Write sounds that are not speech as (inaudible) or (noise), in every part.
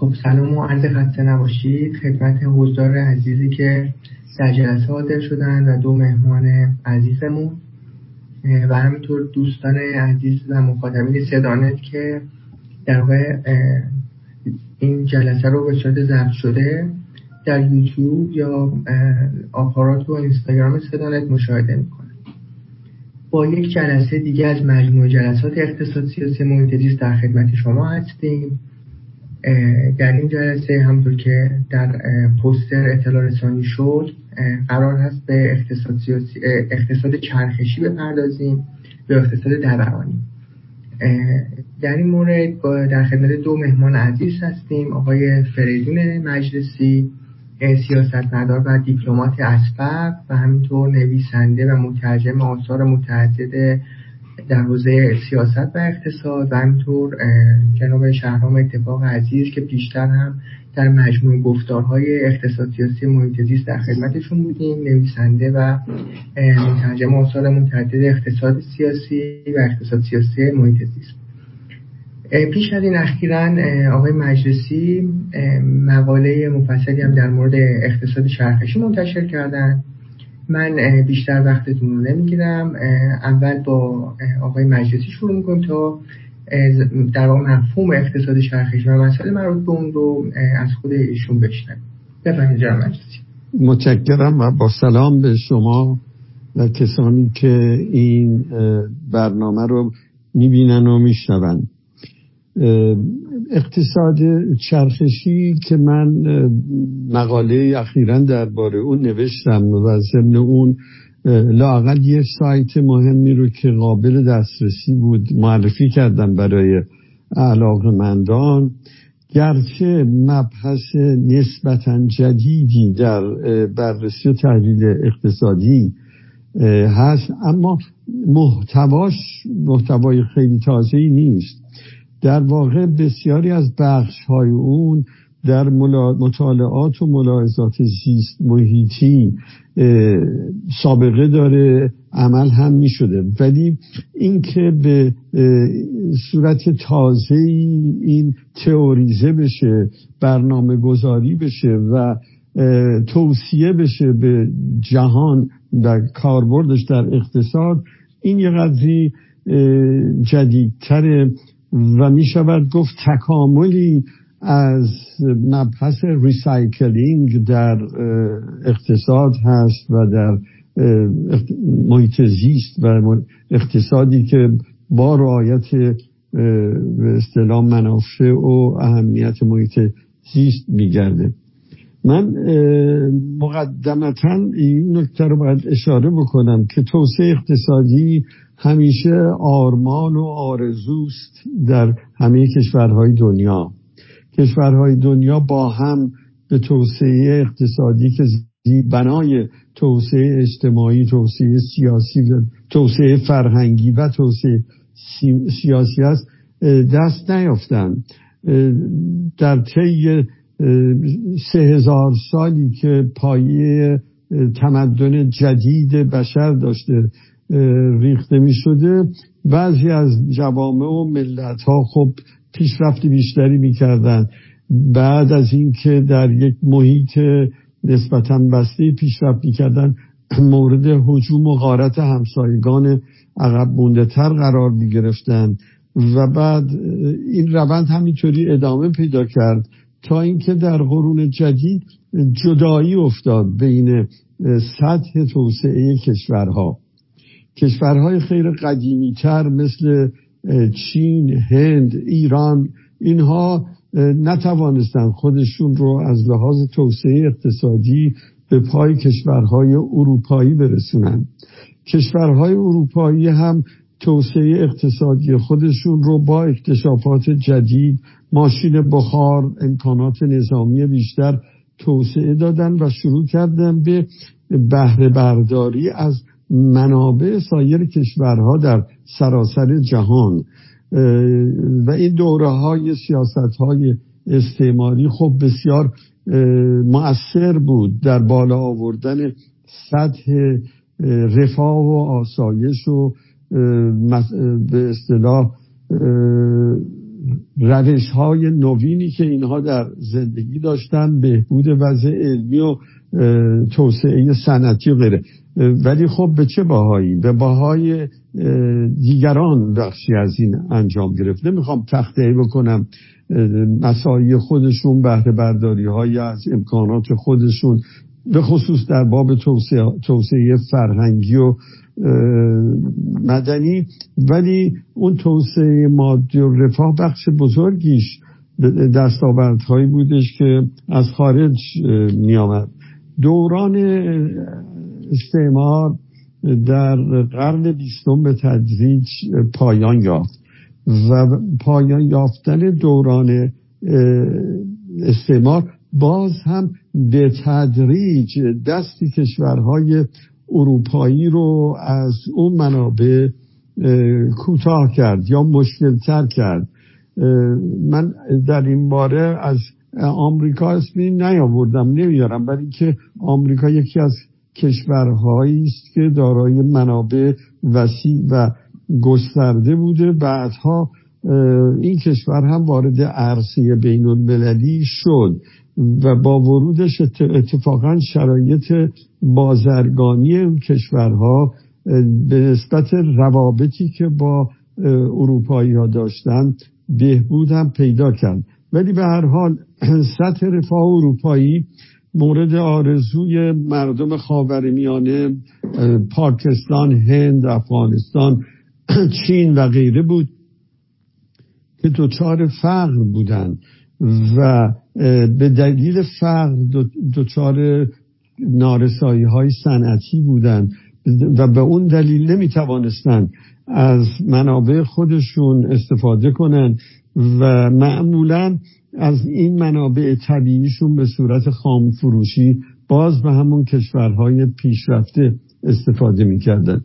خب سلام و عرض خسته نباشید. خدمت حضار عزیزی که در جلسه حاضر شدن و دو مهمان عزیزمون. و همینطور دوستان عزیز و مخاطبین سدانت که در واقع این جلسه رو به صورت ضبط شده در یوتیوب یا آپارات و اینستاگرام سدانت مشاهده می‌کنن. با یک جلسه دیگه از مجموع جلسات اقتصاد سیاسی محیط در خدمت شما هستیم. در این جلسه همونطور که در پوستر اطلاع رسانی شد قرار هست به اقتصاد, اقتصاد چرخشی بپردازیم به اقتصاد درانی در این مورد با در خدمت دو مهمان عزیز هستیم آقای فریدون مجلسی سیاستمدار و دیپلمات اسبق و همینطور نویسنده و مترجم آثار متعدد در حوزه سیاست و اقتصاد و همینطور جناب شهرام اتفاق عزیز که بیشتر هم در مجموع گفتارهای اقتصاد سیاسی محیط زیست در خدمتشون بودیم نویسنده و مترجم آثار متعدد اقتصاد سیاسی و اقتصاد سیاسی محیط زیست. پیش از این اخیرا آقای مجلسی مقاله مفصلی هم در مورد اقتصاد چرخشی منتشر کردن. من بیشتر وقتتون رو نمی‌گیرم. اول با آقای مجلسی شروع می‌کنم تا در واقع مفهوم اقتصاد چرخشی و مسئله مربوط به اون رو از خود ایشون بشنم بفرمایید جناب مجلسی. متشکرم و با سلام به شما و کسانی که این برنامه رو می‌بینن و میشنون. اقتصاد چرخشی که من مقاله اخیرا درباره اون نوشتم و ضمن اون لاقل یه سایت مهمی رو که قابل دسترسی بود معرفی کردم برای مندان گرچه مبحث نسبتا جدیدی در بررسی و تحلیل اقتصادی هست اما محتواش محتوای خیلی تازه نیست. در واقع بسیاری از بخش های اون در مطالعات و ملاحظات زیست محیطی سابقه داره عمل هم می شده ولی اینکه به صورت تازه این تئوریزه بشه برنامه گذاری بشه و توصیه بشه به جهان در کاربردش در اقتصاد این یه قدری جدیدتر و می شود گفت تکاملی از مبحث recycling در اقتصاد هست و در محیط زیست و اقتصادی که با رعایت به اصطلاح منافع و اهمیت محیط زیست میگرده. من مقدمتا این نکته رو باید اشاره بکنم که توسعه اقتصادی همیشه آرمان و آرزوست در همه کشورهای دنیا. کشورهای دنیا با هم به توسعه اقتصادی که بنای توسعه اجتماعی توسعه سیاسی توسعه فرهنگی و توسعه سیاسی است دست نیافتن در طی سه هزار سالی که پایه تمدن جدید بشر داشته ریخته می شده بعضی از جوامع و ملت ها خب پیشرفت بیشتری می‌کردن. بعد از اینکه در یک محیط نسبتا بسته پیشرفت می‌کردن (clears throat) مورد حجوم و غارت همسایگان عقب مونده تر قرار می گرفتن و بعد این روند همینطوری ادامه پیدا کرد. تا اینکه در قرون جدید جدایی افتاد بین سطح توسعه کشورها. کشورهای خیر قدیمی تر مثل چین، هند، ایران اینها نتوانستند خودشون رو از لحاظ توسعه اقتصادی به پای کشورهای اروپایی برسونن. کشورهای اروپایی هم توسعه اقتصادی خودشون رو با اکتشافات جدید ماشین بخار امکانات نظامی بیشتر توسعه دادن و شروع کردن به بهره برداری از منابع سایر کشورها در سراسر جهان. و این دوره های سیاست های استعماری خب بسیار مؤثر بود در بالا آوردن سطح رفاه و آسایش و به اصطلاح روش های نوینی که اینها در زندگی داشتن بهبود وضع علمی و توسعه صنعتی و غیره. ولی خب به چه باهایی به باهای دیگران بخشی از این انجام گرفت. نمی‌خوام تخته بکنم مسایی خودشون بهره برداری های از امکانات خودشون به خصوص در باب توسعه, توسعه فرهنگی و مدنی ولی اون توسعه مادی و رفاه بخش بزرگیش دستاوردهایی بودش که از خارج می آمد دوران استعمار در قرن بیستم به تدریج پایان یافت و پایان یافتن دوران استعمار باز هم به تدریج دستی کشورهای اروپایی رو از اون منابع کوتاه کرد یا مشکل تر کرد من در این باره از آمریکا اسمی نیاوردم نمیارم برای که آمریکا یکی از کشورهایی است که دارای منابع وسیع و گسترده بوده. بعدها این کشور هم وارد عرصه بین المللی شد. و با ورودش اتفاقا شرایط بازرگانی کشورها به نسبت روابطی که با اروپایی ها داشتن بهبود هم پیدا کرد. ولی به هر حال (clears throat) سطح رفاه اروپایی مورد آرزوی مردم خاورمیانه پاکستان هند افغانستان (clears throat) چین و غیره بود که دوچار فقر بودند و به دلیل فقر دچار نارسایی های صنعتی بودند و به اون دلیل نمی توانستند از منابع خودشون استفاده کنند و معمولا از این منابع طبیعیشون به صورت خام فروشی باز به همون کشورهای پیشرفته استفاده می‌کردن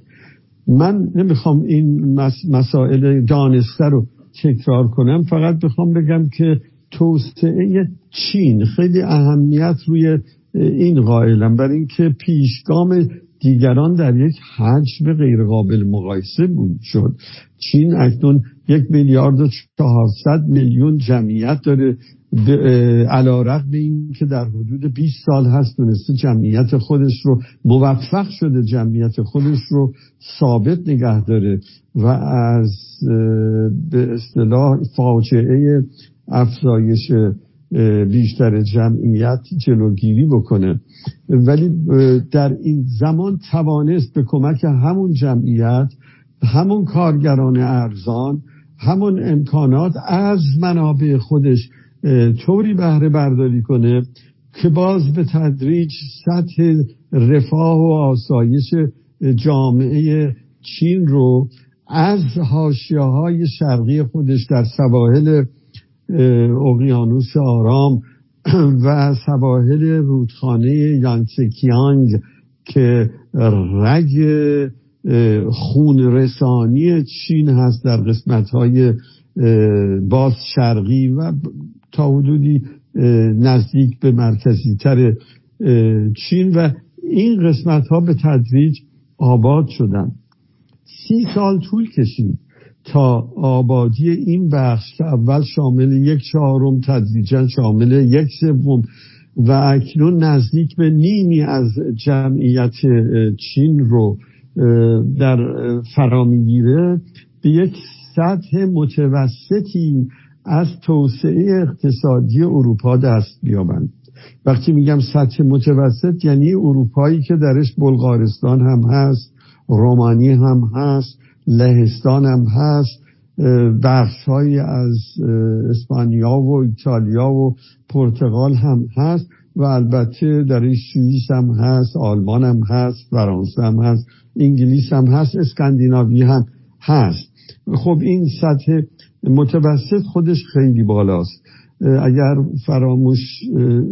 من نمی‌خوام این مسائل دانسته رو تکرار کنم فقط بخوام بگم که توسعه چین. خیلی اهمیت روی این قائلم. برای اینکه پیشگام دیگران در یک حجم غیرقابل مقایسه بود شد. چین اکنون یک میلیارد و چهارصد میلیون جمعیت داره. علا رقم این که در حدود 20 سال هست دونسته جمعیت خودش رو موفق شده جمعیت خودش رو ثابت نگه داره. و از به اصطلاح فاجعه افزایش بیشتر جمعیت جلوگیری بکنه. ولی در این زمان توانست به کمک همون جمعیت همون کارگران ارزان همون امکانات از منابع خودش طوری بهره برداری کنه که باز به تدریج سطح رفاه و آسایش جامعه چین رو از حاشیه های شرقی خودش در سواحل اقیانوس آرام و سواحل رودخانه یانسکیانگ که رگ خون رسانی چین هست در قسمت های باز شرقی و تا حدودی نزدیک به مرکزی تر چین و این قسمت ها به تدریج آباد شدن. سی سال طول کشید. تا آبادی این بخش که اول شامل یک چهارم تدریجا شامل یک سوم و اکنون نزدیک به نیمی از جمعیت چین رو در فرا می‌گیره به یک سطح متوسطی از توسعه اقتصادی اروپا دست بیابند وقتی میگم سطح متوسط یعنی اروپایی که درش بلغارستان هم هست رومانی هم هست لهستان هم هست بخش از اسپانیا و ایتالیا و پرتغال هم هست و البته در سوئیس هم هست آلمان هم هست فرانسه هم هست انگلیس هم هست اسکاندیناوی هم هست. خب این سطح متوسط خودش خیلی بالاست. اگر فراموش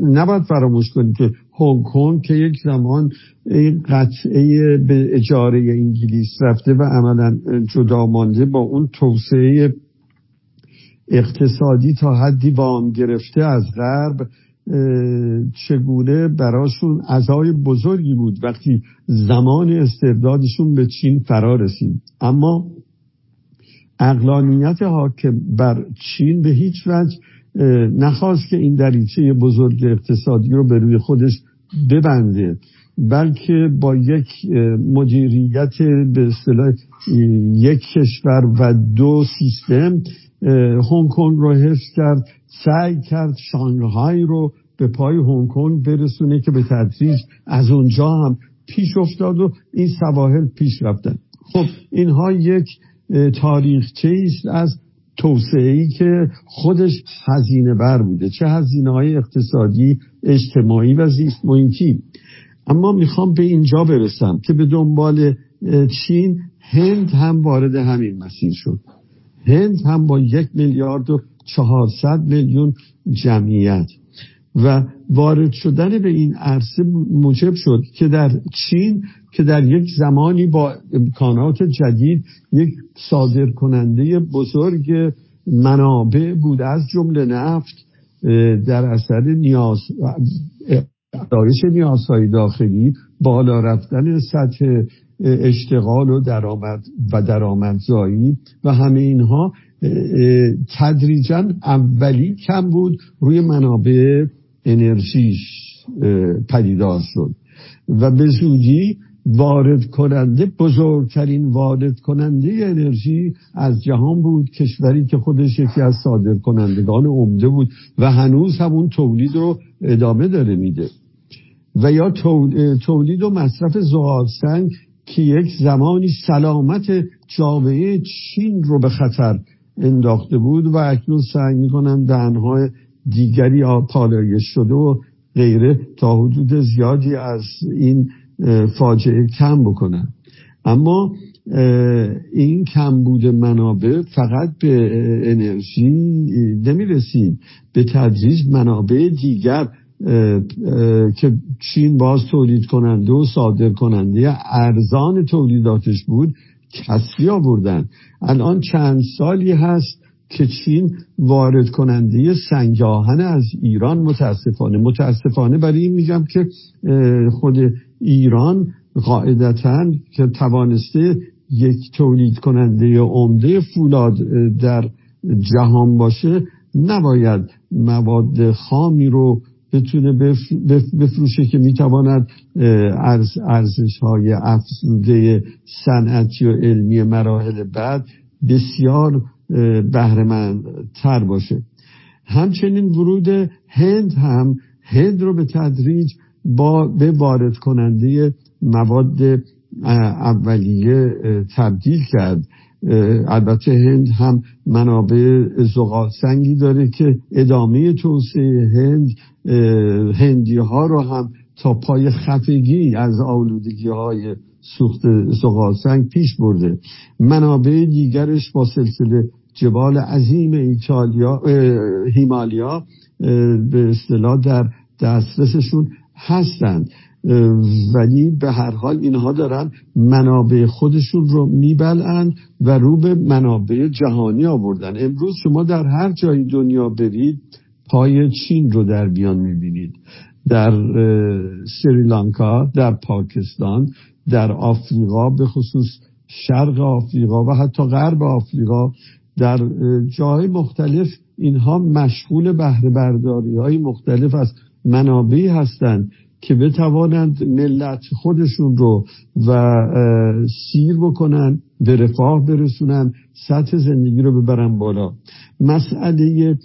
نباید فراموش کنید که هنگ کنگ که یک زمان این قطعه به اجاره انگلیس رفته و عملا جدا مانده با اون توسعه اقتصادی تا حدی وام گرفته از غرب چگونه براشون ازای بزرگی بود وقتی زمان استبدادشون به چین فرا رسید. اما اقلانیت حاکم بر چین به هیچ وجه نخواست که این دریچه بزرگ اقتصادی رو به روی خودش ببنده بلکه با یک مدیریت به اصطلاح یک کشور و دو سیستم هنگ کنگ رو حفظ کرد سعی کرد شانگهای رو به پای هنگ کنگ برسونه که به تدریج از اونجا هم پیش افتاد و این سواحل پیش رفتن. خب اینها یک تاریخچه است از توسعه که خودش هزینه بر بوده. چه هزینه های اقتصادی اجتماعی و زیست محیطی اما می‌خوام به اینجا برسم که به دنبال چین هند هم وارد همین مسیر شد. هند هم با یک میلیارد و چهارصد میلیون جمعیت. و وارد شدن به این عرصه موجب شد که در چین که در یک زمانی با امکانات جدید یک صادر کننده بزرگ منابع بود. از جمله نفت در اثر نیاز دایش نیازهای داخلی بالا رفتن سطح اشتغال و درآمد و درآمدزایی و همه اینها تدریجا اولی کم بود روی منابع انرژیش پدیدار شد. و به زودی وارد کننده بزرگترین وارد کننده انرژی از جهان بود کشوری که خودش یکی از صادر کنندگان عمده بود و هنوز همون تولید رو ادامه داره میده. و یا تولید و مصرف زغال که یک زمانی سلامت جامعه چین رو به خطر انداخته بود و اکنون سعی می‌کنن دهنهای دیگری پالایش شده و غیره تا حدود زیادی از این فاجعه کم بکنن. اما این کمبود منابع فقط به انرژی نمی به تدریج منابع دیگر که چین باز تولید کننده و صادر کننده ارزان تولیداتش بود کسری آوردن. الان چند سالی هست که چین وارد کننده سنگاهن از ایران. متاسفانه متاسفانه. برای این میگم که خود ایران قاعدتا که توانسته یک تولید کننده عمده فولاد در جهان باشه نباید مواد خامی رو بتونه بفروشه که می‌تواند ارزش های افزوده صنعتی و علمی مراحل بعد بسیار بهرمند تر باشه. همچنین ورود هند هم هند رو به تدریج با به وارد کننده مواد اولیه تبدیل کرد. البته هند هم منابع زغال سنگی داره که ادامه توسعه هند هندی ها رو هم تا پای خفگی از آلودگی های سوخت زغال سنگ پیش برده. منابع دیگرش با سلسله جبال عظیم ایتالیا هیمالیا به اصطلاح در دسترسشون هستند. ولی به هر حال اینها دارن منابع خودشون رو میبلند و رو به منابع جهانی آوردن. امروز شما در هر جای دنیا برید پای چین رو در بیان می‌بینید. در سریلانکا در پاکستان در آفریقا به خصوص شرق آفریقا و حتی غرب آفریقا در جای مختلف اینها مشغول بهره برداری های مختلف از منابعی هستند که بتوانند ملت خودشون رو و سیر بکنن. به رفاه برسونن سطح زندگی رو ببرن بالا. مسئله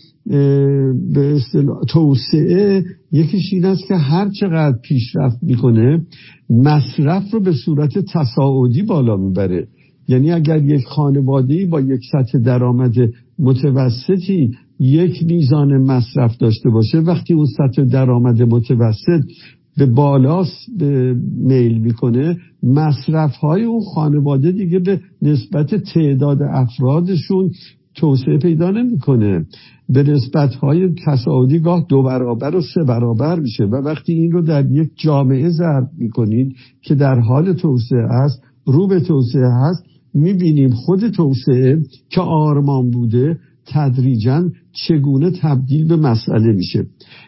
به توسعه یکیش این است که هر چقدر پیشرفت می‌کنه مصرف رو به صورت تصاعدی بالا می‌بره. یعنی اگر یک خانواده با یک سطح درآمد متوسطی یک میزان مصرف داشته باشه وقتی اون سطح درآمد متوسط به بالاس میل می‌کنه. مصرف های اون خانواده دیگه به نسبت تعداد افرادشون توسعه پیدا نمی‌کنه. به نسبت های تصاعدی گاه دو برابر و سه برابر میشه. و وقتی این رو در یک جامعه ضرب می‌کنید که در حال توسعه است رو به توسعه هست می‌بینیم خود توسعه که آرمان بوده تدریجا چگونه تبدیل به مسئله میشه.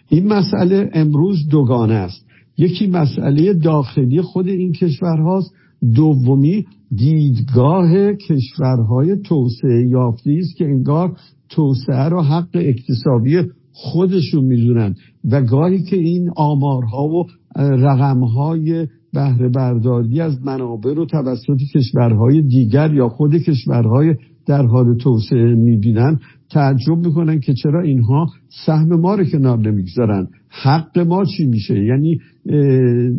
این مسئله امروز دوگانه است. یکی مسئله داخلی خود این کشور هاست. دومی دیدگاه کشورهای توسعه یافته است که انگار توسعه را حق اکتسابی خودشون می‌دونن. و گاهی که این آمارها و رقمهای بهره برداری از منابع رو توسط کشورهای دیگر یا خود کشورهای در حال توسعه می‌بینن تعجب می‌کنن که چرا اینها سهم ما رو کنار نمی‌گذارن. حق ما چی میشه؟ یعنی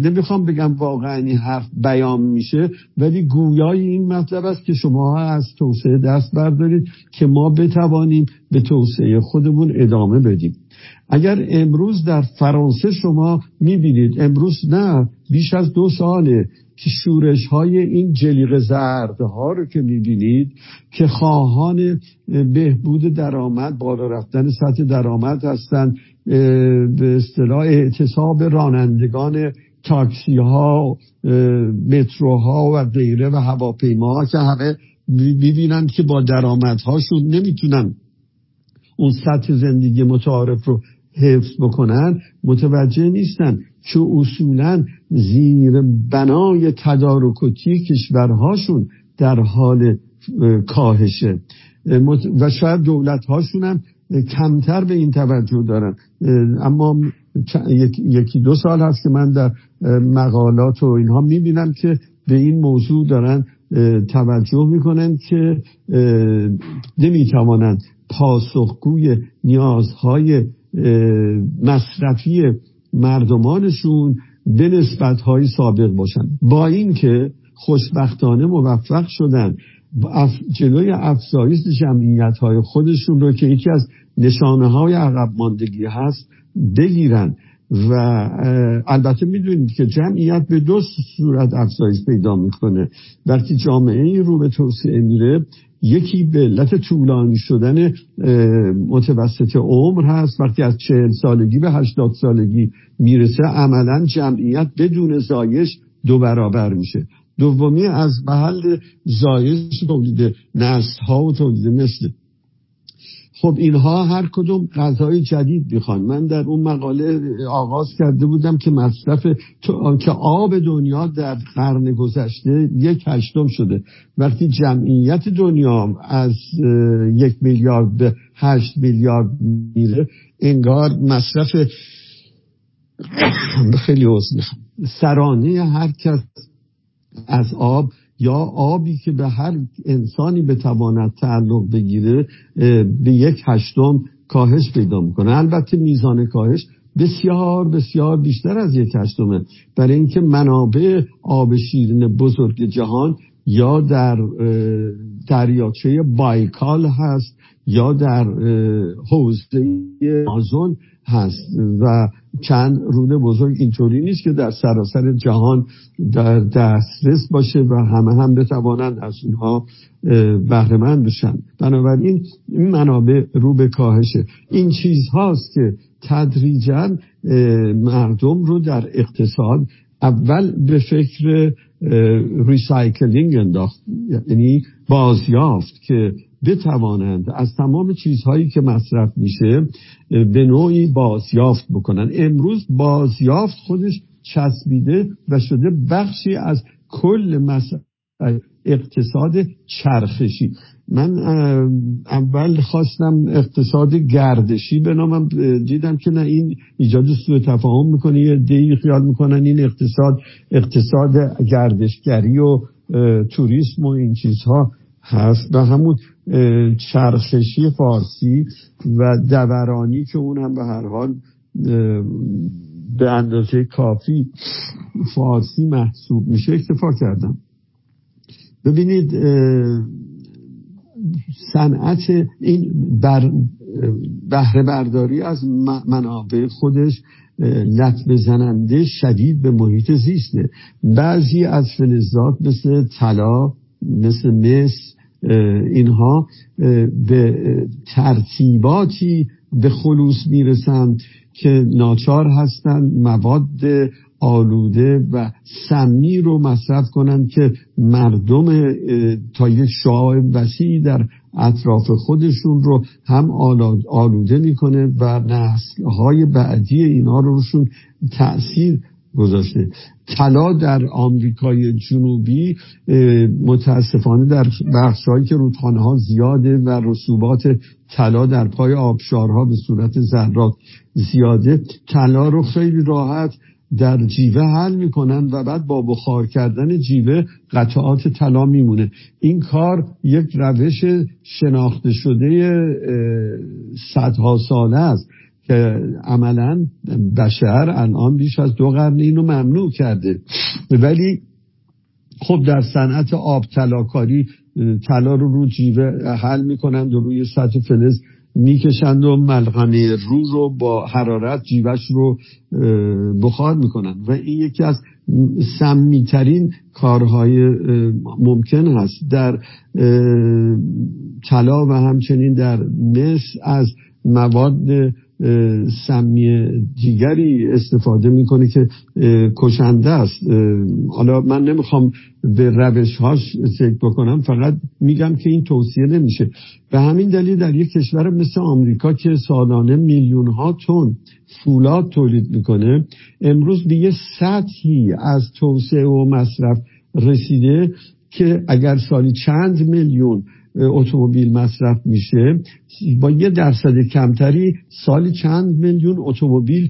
نمی‌خوام بگم واقعا این حرف بیان میشه ولی گویای این مطلب است که شما از توسعه دست بردارید که ما بتوانیم به توسعه خودمون ادامه بدیم. اگر امروز در فرانسه شما می‌بینید امروز نه بیش از دو ساله که شورش های این جلیق زرد ها رو که می‌بینید که خواهان بهبود درآمد بالا رفتن سطح درآمد هستند به اصطلاح اعتصاب رانندگان تاکسی ها متروها و غیره و هواپیما که همه می‌بینند که با درآمدهاشون نمی‌تونن اون سطح زندگی متعارف رو حفظ بکنن متوجه نیستن که اصولا زیر بنای تدارکاتی کشورهاشون در حال کاهشه. و شاید دولت هاشون هم کمتر به این توجه دارن. اما یکی دو سال هست که من در مقالات و اینها می‌بینم که به این موضوع دارن توجه می‌کنن که نمی‌توانند پاسخگوی نیازهای مصرفی مردمانشون به نسبت های سابق باشن. با اینکه خوشبختانه موفق شدن جلوی افزایش جمعیت های خودشون رو که یکی از نشانه های عقب ماندگی هست بگیرن. و البته می‌دونید که جمعیت به دو صورت افزایش پیدا می‌کنه. وقتی جامعه رو به توسعه میره یکی به علت طولانی شدن متوسط عمر هست. وقتی از چهل سالگی به هشتاد سالگی می‌رسه عملا جمعیت بدون زایش دو برابر میشه. دومی از محل زایش تولید نسل ها و تولید مثل خب اینها هر کدوم غذای جدید می‌خوان. من در اون مقاله آغاز کرده بودم که مصرف که آب دنیا در قرن گذشته یک هشتم شده. وقتی جمعیت دنیا از یک میلیارد به هشت میلیارد میره انگار مصرف (coughs) خیلی سرانه هر کس از آب یا آبی که به هر انسانی بتواند تعلق بگیره به یک هشتم کاهش پیدا می‌کنه. البته میزان کاهش بسیار بسیار بیشتر از یک هشتمه. برای اینکه منابع آب شیرین بزرگ جهان یا در دریاچه بایکال هست یا در حوزه آزون هست و چند رود بزرگ اینطوری نیست که در سراسر جهان در دسترس باشه و همه هم بتوانند از اونها بهرهمند بشن. بنابراین این منابع رو به کاهشه. این چیز هاست که تدریجا مردم رو در اقتصاد اول به فکر recycling انداخت. یعنی بازیافت که بتوانند از تمام چیزهایی که مصرف میشه به نوعی بازیافت بکنن امروز بازیافت خودش چسبیده و شده بخشی از کل اقتصاد چرخشی. من اول خواستم اقتصاد گردشی به نامم دیدم که نه این ایجاد سوء تفاهم می‌کنه یه دی خیال می‌کنن این اقتصاد اقتصاد گردشگری و توریسم و این چیزها هست و همون چرخشی فارسی و دورانی که اون هم به هر حال به اندازه کافی فارسی محسوب میشه اکتفا کردم. ببینید صنعت این بر بهره برداری از منابع خودش لطمه زننده شدید به محیط زیسته. بعضی از فلزات مثل طلا مثل مس اینها به ترتیباتی به خلوص می‌رسند که ناچار هستند مواد آلوده و سمی رو مصرف کنند که مردم تا یک شعاع وسیعی در اطراف خودشون رو هم آلوده می‌کنه و نسل های بعدی اینا رو روشون تأثیر گذاشته. طلا در آمریکای جنوبی متاسفانه در بخشهایی که رودخانه ها زیاده و رسوبات طلا در پای آبشارها به صورت ذرات زیاده طلا رو خیلی راحت در جیوه حل می‌کنن و بعد با بخار کردن جیوه قطعات طلا میمونه. این کار یک روش شناخته شده صدها ساله است. که عملا بشر الان بیش از دو قرن اینو ممنوع کرده. ولی خب در صنعت آب طلاکاری طلا رو رو جیوه حل می‌کنند و روی سطح فلز می‌کشند و ملغمه رو رو با حرارت جیوش رو بخار می‌کنند. و این یکی از سمیترین کارهای ممکن هست. در طلا و همچنین در مس از مواد سمی دیگری استفاده می‌کنه که کشنده است. حالا من نمی‌خوام به روش هاش فکر بکنم فقط میگم که این توصیه نمیشه. به همین دلیل در یک کشور مثل آمریکا که سالانه میلیون ها تن فولاد تولید می‌کنه امروز به یه سطحی از توسعه و مصرف رسیده که اگر سالی چند میلیون اتومبیل مصرف میشه. با یه درصد کمتری سالی چند میلیون اتومبیل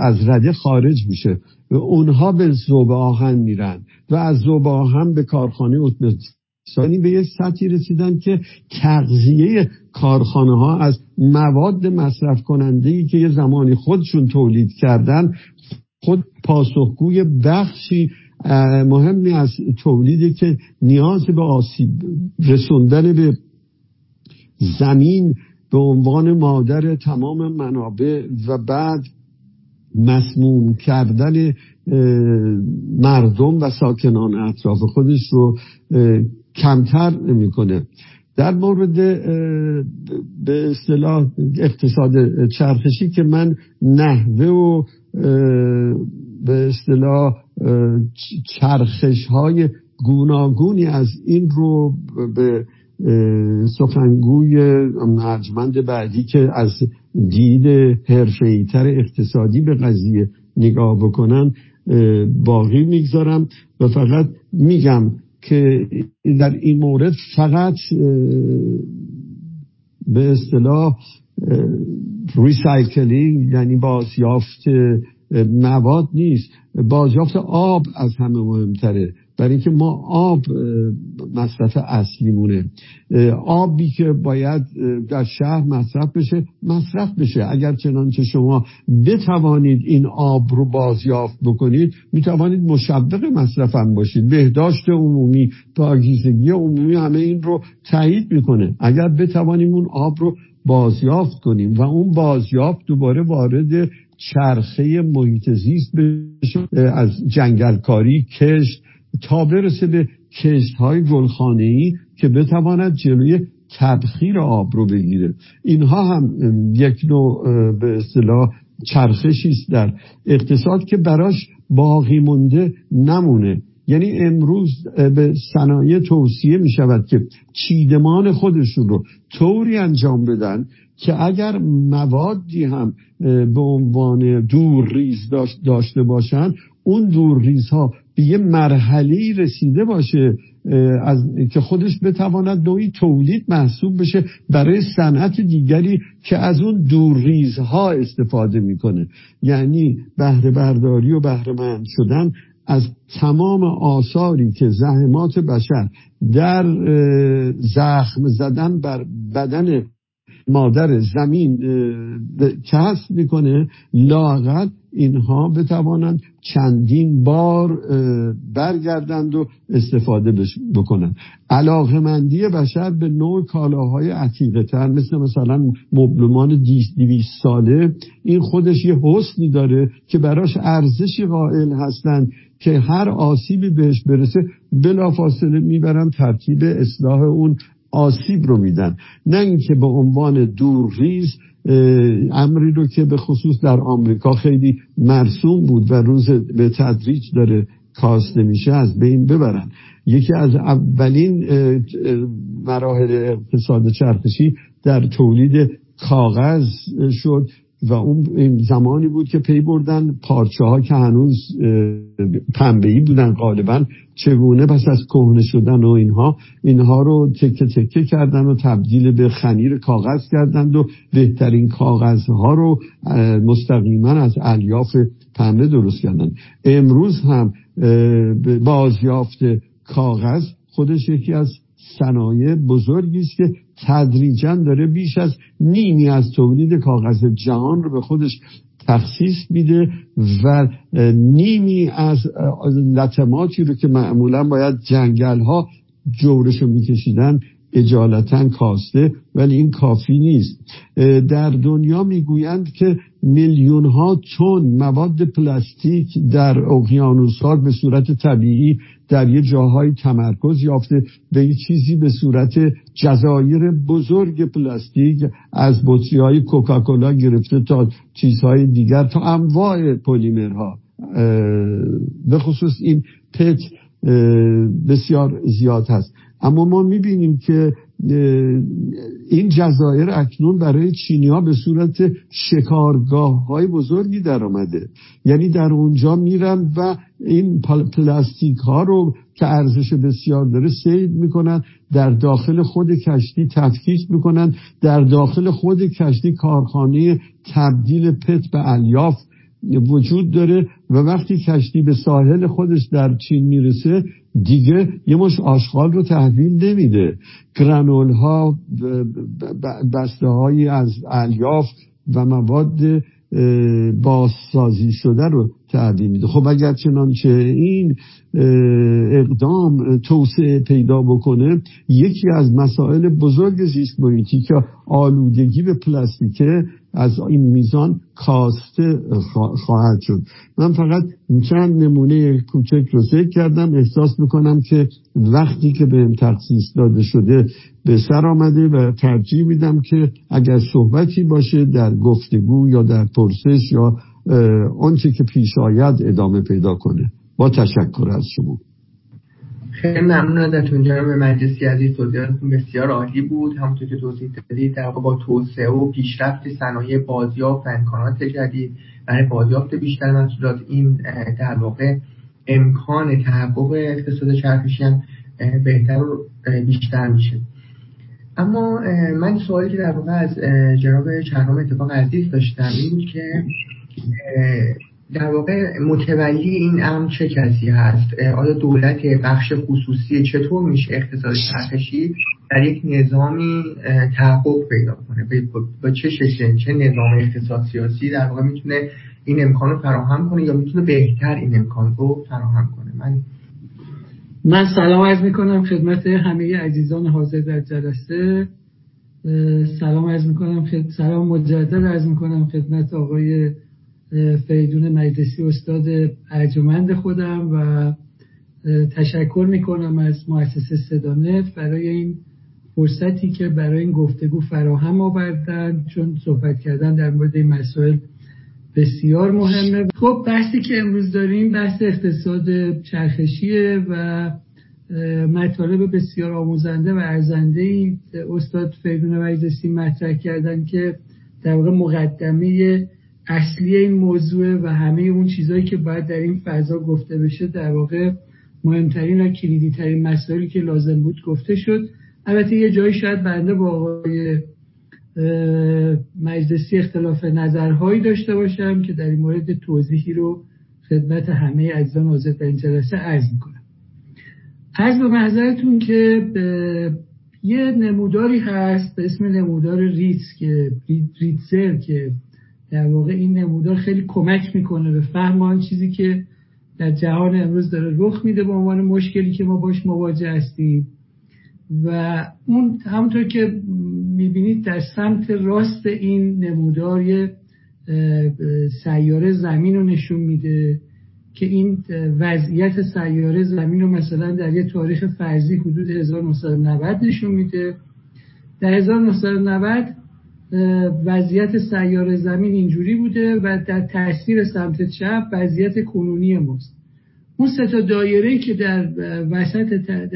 از رده خارج میشه. و اونها به زوب آهن میرن و از زوب آهن به کارخانه اتومبیل به یه سطحی رسیدن که تغذیه کارخانه ها از مواد مصرف کننده ای که یه زمانی خودشون تولید کردن خود پاسخگوی بخشی مهمی از تولیدی که نیاز به آسیب رسوندن به زمین به عنوان مادر تمام منابع و بعد مسموم کردن مردم و ساکنان اطراف خودش رو کمتر می‌کنه. در مورد به اصطلاح اقتصاد چرخشی که من نحوه و به اصطلاح چرخش های گوناگونی از این رو به سخنگوی مرجمند بعدی که از دید حرفه‌ای‌تر اقتصادی به قضیه نگاه بکنن باقی می‌گذارم و فقط میگم که در این مورد فقط به اصطلاح recycling یعنی بازیافت مواد نیست. بازیافت آب از همه مهمتره. برای اینکه ما آب مصرف اصلیمونه. آبی که باید در شهر مصرف بشه مصرف بشه. اگر چنانچه شما بتوانید این آب رو بازیافت بکنید می‌توانید مشوق مصرف هم باشید. بهداشت عمومی پاکیزگی عمومی همه این رو تایید می‌کنه. اگر بتوانیم اون آب رو بازیافت کنیم و اون بازیافت دوباره وارد چرخه محیط زیست بشه از جنگلکاری کشت تا برسه به کشت های گلخانه ای که بتواند جلوی تبخیر آب رو بگیره. اینها هم یک نوع به اصطلاح چرخشی است در اقتصاد که براش باقی مونده نمونه. یعنی امروز به صنایع توصیه می شود که چیدمان خودشون رو طوری انجام بدن که اگر موادی هم به عنوان دور ریز داشته باشند اون دور ریزها به یه مرحله رسیده باشه از که خودش بتواند نوعی تولید محسوب بشه برای صنعت دیگری که از اون دور ریزها استفاده می‌کنه. یعنی بهره برداری و بهره شدن از تمام آثاری که زحمات بشر در زخم زدن بر بدن مادر زمین کسب می‌کنه؟ لاغت اینها بتوانند چندین بار برگردند و استفاده بکنند. علاقه مندی بشر به نوع کالاهای عتیقه تر مثل مثلا مبلمان دیویست ساله این خودش یه حسنی داره که براش ارزشی قائل هستند که هر آسیبی بهش برسه بلافاصله می‌برن ترتیب اصلاح اون آسیب رو میدن. نه اینکه به عنوان دور ریز امری رو که به خصوص در آمریکا خیلی مرسوم بود و روز به تدریج داره کاسته میشه از بین ببرن. یکی از اولین مراحل اقتصاد چرخشی در تولید کاغذ شد. و اون زمانی بود که پی بردن. پارچه ها که هنوز پنبهی بودن غالبا چگونه پس از کهنه شدن و اینها اینها رو تکه تکه کردن و تبدیل به خمیر کاغذ کردند و بهترین کاغذها رو مستقیما از الیاف پنبه درست کردن امروز هم بازیافت کاغذ خودش یکی از صنایع بزرگی است که تدریجا داره بیش از نیمی از تولید کاغذ جهان رو به خودش تخصیص میده و نیمی از لطماتی رو که معمولا باید جنگل ها جورش رو میکشیدن اجالتا کاسته ولی این کافی نیست. در دنیا می‌گویند که میلیون ها تن مواد پلاستیک در اقیانوس ها به صورت طبیعی در یه جاهای تمرکز یافته به یه چیزی به صورت جزایر بزرگ پلاستیک از بطری های کوکاکولا گرفته تا چیزهای دیگر تا انواع پلیمرها. به خصوص این پت بسیار زیاد هست. اما ما می‌بینیم که این جزایر اکنون برای چینی ها به صورت شکارگاه های بزرگی در آمده یعنی در اونجا میرن و این پلاستیک ها رو که ارزش بسیار داره سید می‌کنن در داخل خود کشتی تفکیک می‌کنن در داخل خود کشتی کارخانه تبدیل پت به الیاف وجود داره و وقتی کشتی به ساحل خودش در چین می‌رسه دیگه یه مش آشغال رو تحویل نمیده. گرانول ها بسته هایی از الیاف و مواد بازسازی شده رو تعدیم میده. خب اگر چنانچه این اقدام توسعه پیدا بکنه یکی از مسائل بزرگ زیست محیطی که آلودگی به پلاستیکه از این میزان کاسته خواهد شد. من فقط چند نمونه کوچک رو ذکر کردم. احساس می‌کنم که وقتی که بهم تخصیص داده شده به سر آمده و ترجیح میدم که اگر صحبتی باشه در گفتگو یا در پرسش یا آنچه که پیش آید ادامه پیدا کنه. با تشکر از شما. خیلی ممنون ازتون جناب مجلسی عزیز. توضیحاتتون بسیار عالی بود. همونطور که توضیح دادید در با توسعه و پیشرفت صنایع بازیافت و امکانات جدید برای بازیافت بیشتر محصولات این در واقع امکان تحقق اقتصاد چرخشی هم بهتر و بیشتر میشه. اما من سوالی که در واقع از جناب چهرام اتفاق عزیز داشتم این بود که در واقع متولی این امر چه کسی هست؟ آیا دولت بخش خصوصی چطور میشه اقتصاد چرخشی در یک نظامی تحقق پیدا کنه؟ با چه شکل چه نظام اقتصاد سیاسی در واقع می‌تونه این امکان رو فراهم کنه یا می‌تونه بهتر این امکان رو فراهم کنه؟ من من سلام عرض می‌کنم خدمت همه عزیزان حاضر در جلسه. سلام عرض می‌کنم خد... سلام مجدد عرض می‌کنم خدمت آقای فریدون مجلسی استاد ارجمند خودم و تشکر می‌کنم از مؤسسه صدانت برای این فرصتی که برای این گفتگو فراهم آوردن چون صحبت کردن در مورد این مسائل بسیار مهمه. خب بحثی که امروز داریم بحث اقتصاد چرخشیه و مطالب بسیار آموزنده و ارزنده ای استاد فریدون مجلسی مطرح کردن که در واقع مقدمه اصلی این موضوع و همه اون چیزهایی که باید در این فضا گفته بشه در واقع مهمترین و کلیدی ترین مسائلی که لازم بود گفته شد. البته یه جایی شاید بنده با آقای مجلسی اختلاف نظرهایی داشته باشم که در این مورد توضیحی رو خدمت همه عزیزان حاضر در این جلسه عرض می‌کنم. عرض به محضرتون که یه نموداری هست به اسم نمودار ریتز که ریتزر که در واقع این نمودار خیلی کمک می‌کنه به فهم آن چیزی که در جهان امروز داره رخ میده به عنوان مشکلی که ما باش مواجه هستیم. و اون همونطور که می‌بینید در سمت راست این نمودار یه سیاره زمین رو نشون میده که این وضعیت سیاره زمین رو مثلا در یه تاریخ فرضی حدود 1990 نشون میده. در 1990 وضعیت سیاره زمین اینجوری بوده و در تاثیر سمت چپ وضعیت کنونی ماست. اون سه تا دایره که در وسط در,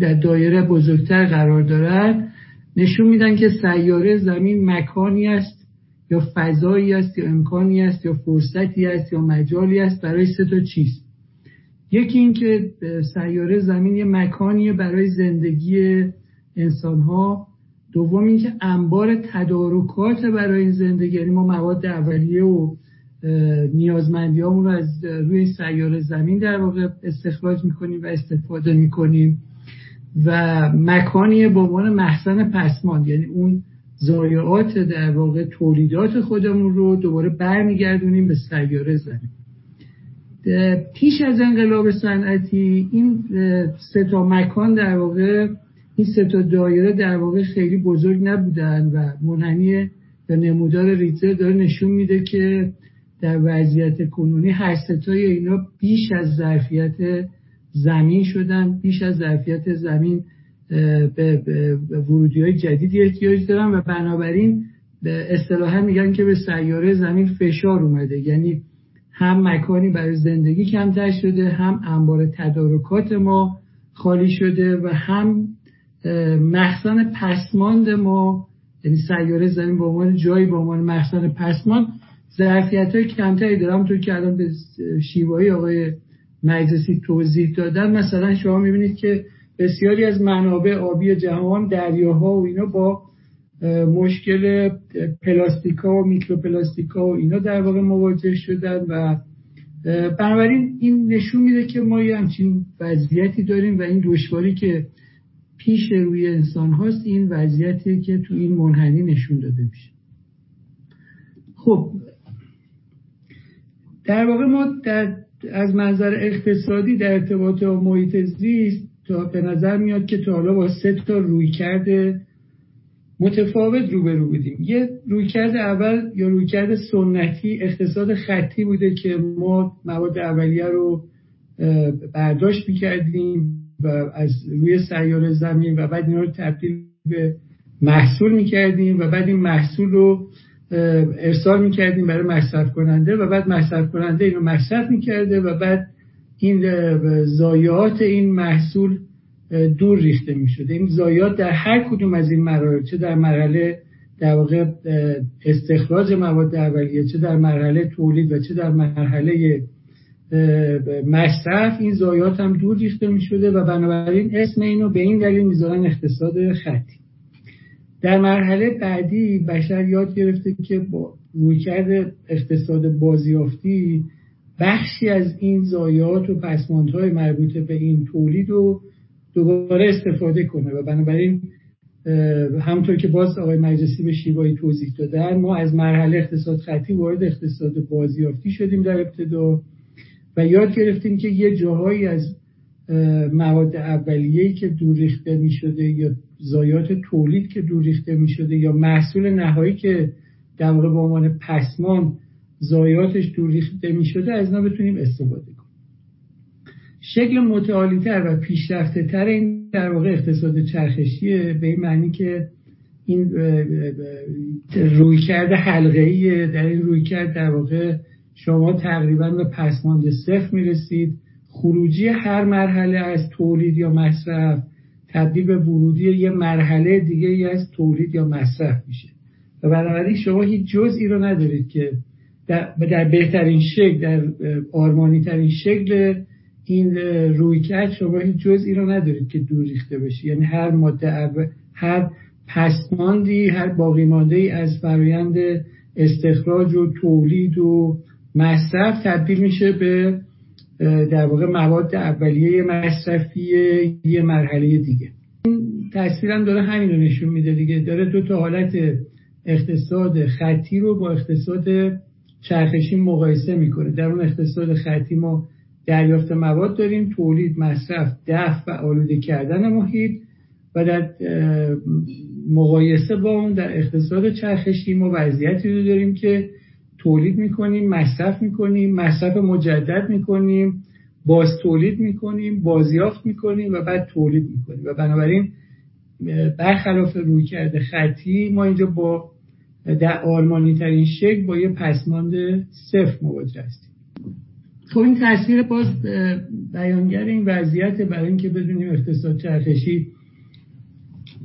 در دایره بزرگتر قرار دارد نشون میدن که سیاره زمین مکانی است یا فضایی است یا امکانی است یا فرصتی است یا مجالی است برای سه تا چیز. یکی اینکه سیاره زمین یه مکانیه برای زندگی انسان ها دوم اینکه انبار تدارکات برای این زندگی یعنی ما مواد اولیه و نیازمندی رو از روی سیاره زمین در واقع استخراج می‌کنیم و استفاده می‌کنیم و مکانی به عنوان محسن پسمان یعنی اون ضایعات در واقع تولیدات خودمون رو دوباره برمیگردونیم به سیاره زمین. پیش از انقلاب صنعتی این سه تا مکان در واقع این سه تا دایره در واقع خیلی بزرگ نبودن و منحنی یا نمودار ریتر داره نشون میده که در وضعیت کنونی هر ستای اینا بیش از ظرفیت زمین شدن بیش از ظرفیت زمین به ورودی های جدیدی احتیاج دارن و بنابراین اصطلاحا میگن که به سیاره زمین فشار اومده. یعنی هم مکانی برای زندگی کمتر شده هم انبار تدارکات ما خالی شده و هم مخزن پسماند ما یعنی سیاره زمین به عنوان جایی به عنوان مخزن پسماند ظرفیت های کمتری داره. همونطور که الان به شیوایی آقای مجلسی توضیح دادن مثلا شما می‌بینید که بسیاری از منابع آبی جهان دریاها و اینا با مشکل پلاستیکا و میکروپلاستیکا و اینا در واقع مواجه شدن و بنابراین این نشون میده که ما یه همچین وضعیتی داریم و این دشواری که پیش روی انسان هاست این وضعیتی که تو این منحنی نشون داده میشه. خب در واقع ما در از منظر اقتصادی در ارتباط با محیط زیست تا به نظر میاد که تا حالا با سه تا روی کرده متفاوت روبرو بودیم. یه رویکرد اول یا رویکرد سنتی اقتصاد خطی بوده که ما مواد اولیه رو برداشت می‌کردیم. و از روی سیاره زمین و بعد اینا رو تبدیل به محصول می‌کردیم و بعد این محصول رو ارسال می‌کردیم برای مصرف کننده و بعد مصرف کننده اینو مصرف می‌کرده و بعد این زایات این محصول دور ریخته می‌شده. این زایات در هر کدوم از این مراحل چه در مرحله در واقع استخراج مواد اولیه چه در مرحله تولید و چه در مرحله مصرف این زایات هم دور ریخته می‌شده و بنابراین اسم اینو به این دلیل می‌ذارن اقتصاد خطی. در مرحله بعدی بشر یاد گرفته که با رویکرد اقتصاد بازیافتی بخشی از این زایات و پسماندهای مربوط به این تولید رو دوباره استفاده کنه و بنابراین همطور که باز آقای مجلسی به شیوایی توضیح دادن ما از مرحله اقتصاد خطی وارد اقتصاد بازیافتی شدیم در ابتدا. و یاد گرفتیم که یه جاهایی از مواد اولیه‌ای که دور ریخته می شده یا زایات تولید که دور ریخته می شده یا محصول نهایی که در واقع به عنوان پسمان زایاتش دور ریخته می شده از اینا بتونیم استفاده کنیم. شکل متعالی تر و پیشرفته تر این در واقع اقتصاد چرخشیه به این معنی که این رویکرد حلقه در این رویکرد در واقع شما تقریبا به پسماند صفر می‌رسید. خروجی هر مرحله از تولید یا مصرف تبدیل به ورودی یه مرحله دیگه ای از تولید یا مصرف میشه. و بنابراین شما هیچ جزئی رو ندارید که در, در بهترین شکل در آرمانی ترین شکل این روی کرد شما هیچ جزئی رو ندارید که دور ریخته بشه. یعنی هر ماده هر پسماندی هر باقی مانده ای از فرایند استخراج و تولید و مصرف تبدیل میشه به در واقع مواد اولیه مصرفی یه مرحله دیگه. این تصویرم داره همین رو نشون میده دیگه. داره دو تا حالت اقتصاد خطی رو با اقتصاد چرخشی مقایسه می‌کنه. در اون اقتصاد خطی ما دریافت مواد داریم تولید مصرف دفع و آلوده کردن محیط و در مقایسه با اون در اقتصاد چرخشی ما وضعیتی رو داریم که تولید می‌کنیم مصرف می‌کنیم مصرف مجدد می‌کنیم باز تولید می‌کنیم بازیافت می‌کنیم و بعد تولید می‌کنیم. و بنابراین برخلاف روی کرده خطی ما اینجا با در آلمانی ترین شکل با یه پسماند صفر مواجه هستیم. خب این تصویر باز بیانگر این وضعیت برای اینکه بدونیم اقتصاد چرخشی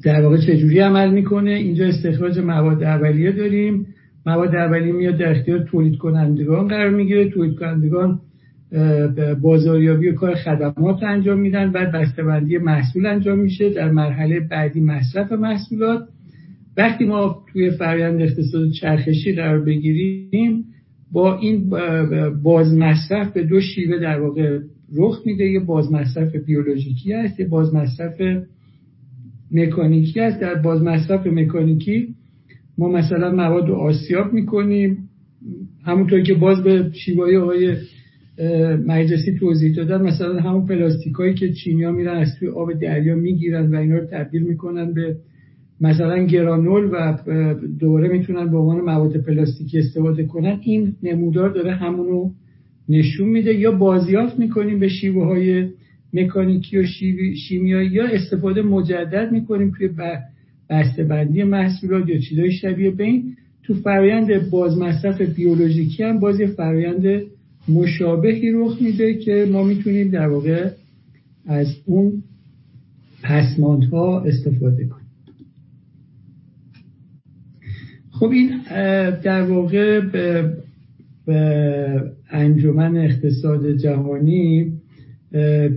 در واقع چجوری عمل می‌کنه. اینجا استخراج مواد اولیه داریم. مواد اولیه میاد در اختیار تولید کنندگان قرار می‌گیره. تولید کنندگان بازاریابی و کار خدمات انجام میدن. بعد بسته‌بندی محصول انجام میشه در مرحله بعدی مصرف محصولات. وقتی ما توی فرآیند اقتصاد چرخشی قرار بگیریم با این باز مصرف به دو شیوه در واقع رخ میده. یه باز مصرف بیولوژیکی هست یه باز مصرف مکانیکی هست. در باز مصرف مکانیکی ما مثلا مواد رو آسیاب می‌کنیم همونطور که باز به شیوای های مجلسی توضیح دادن مثلا همون پلاستیکایی که چینیا میرن از توی آب دریا می‌گیرن و اینا رو تبدیل می‌کنن به مثلا گرانول و دوره می‌تونن به عنوان مواد پلاستیکی استفاده کنن. این نمودار داره همونو نشون میده یا بازیافت می‌کنیم به شیوه های مکانیکی و شیمیایی یا استفاده مجدد می‌کنیم توی بسته بندی محصولات یا چیزای شبیه به این تو فرایند بازمصرف بیولوژیکی هم باز یه فرایند مشابهی رخ میده که ما می‌تونیم در واقع از اون پسماندها استفاده کنیم. خب این در واقع به, انجمن اقتصاد جهانی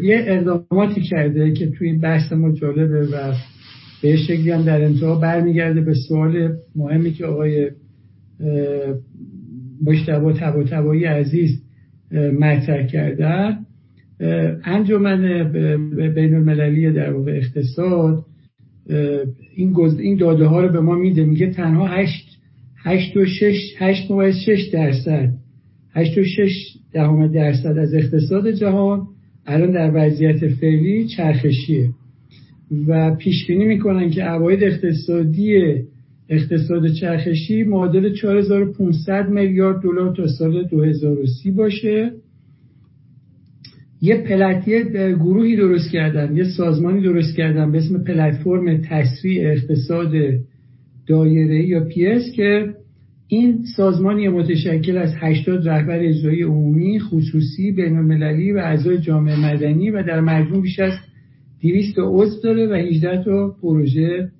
یه اقداماتی کرده که توی این بحث ما جالبه و به شکلی هم در انتها برمیگرده به سوال مهمی که آقای مشتبه تبا تبایی عزیز مطرح کردن انجمن بین المللی در واقع اقتصاد این این داده ها رو به ما میده. میگه تنها 8 8 و 6 8 6 درصد. 8 و 6 دهم درصد از اقتصاد جهان. الان در وضعیت فعلی چرخشیه. و پیش بینی می‌کنن که عواید اقتصادی اقتصاد چرخشی معادل 4500 میلیارد دلار تا سال 2030 باشه. یه پلتیه گروهی درست کردن یه سازمانی درست کردن به اسم پلتفرم تسریع اقتصاد دایره یا پیس که این سازمانی متشکل از 80 رهبر اجرایی عمومی خصوصی بین المللی و اعضای جامعه مدنی و در مجموع بیش از 200 عضو داره و 18 تا پروژه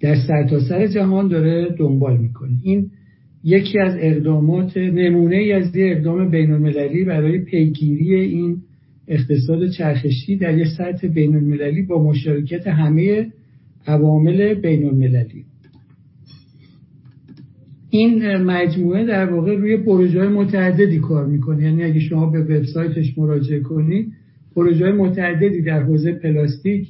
در سرتاسر سر جهان داره دنبال می‌کنه. این یکی از اقدامات نمونه ای از یه اقدام بین المللی برای پیگیری این اقتصاد چرخشی در یه سطح بین المللی با مشارکت همه عوامل بین المللی این مجموعه در واقع روی پروژه های متعددی کار می‌کنه. یعنی اگه شما به وبسایتش مراجعه کنید پروژه متعددی در حوزه پلاستیک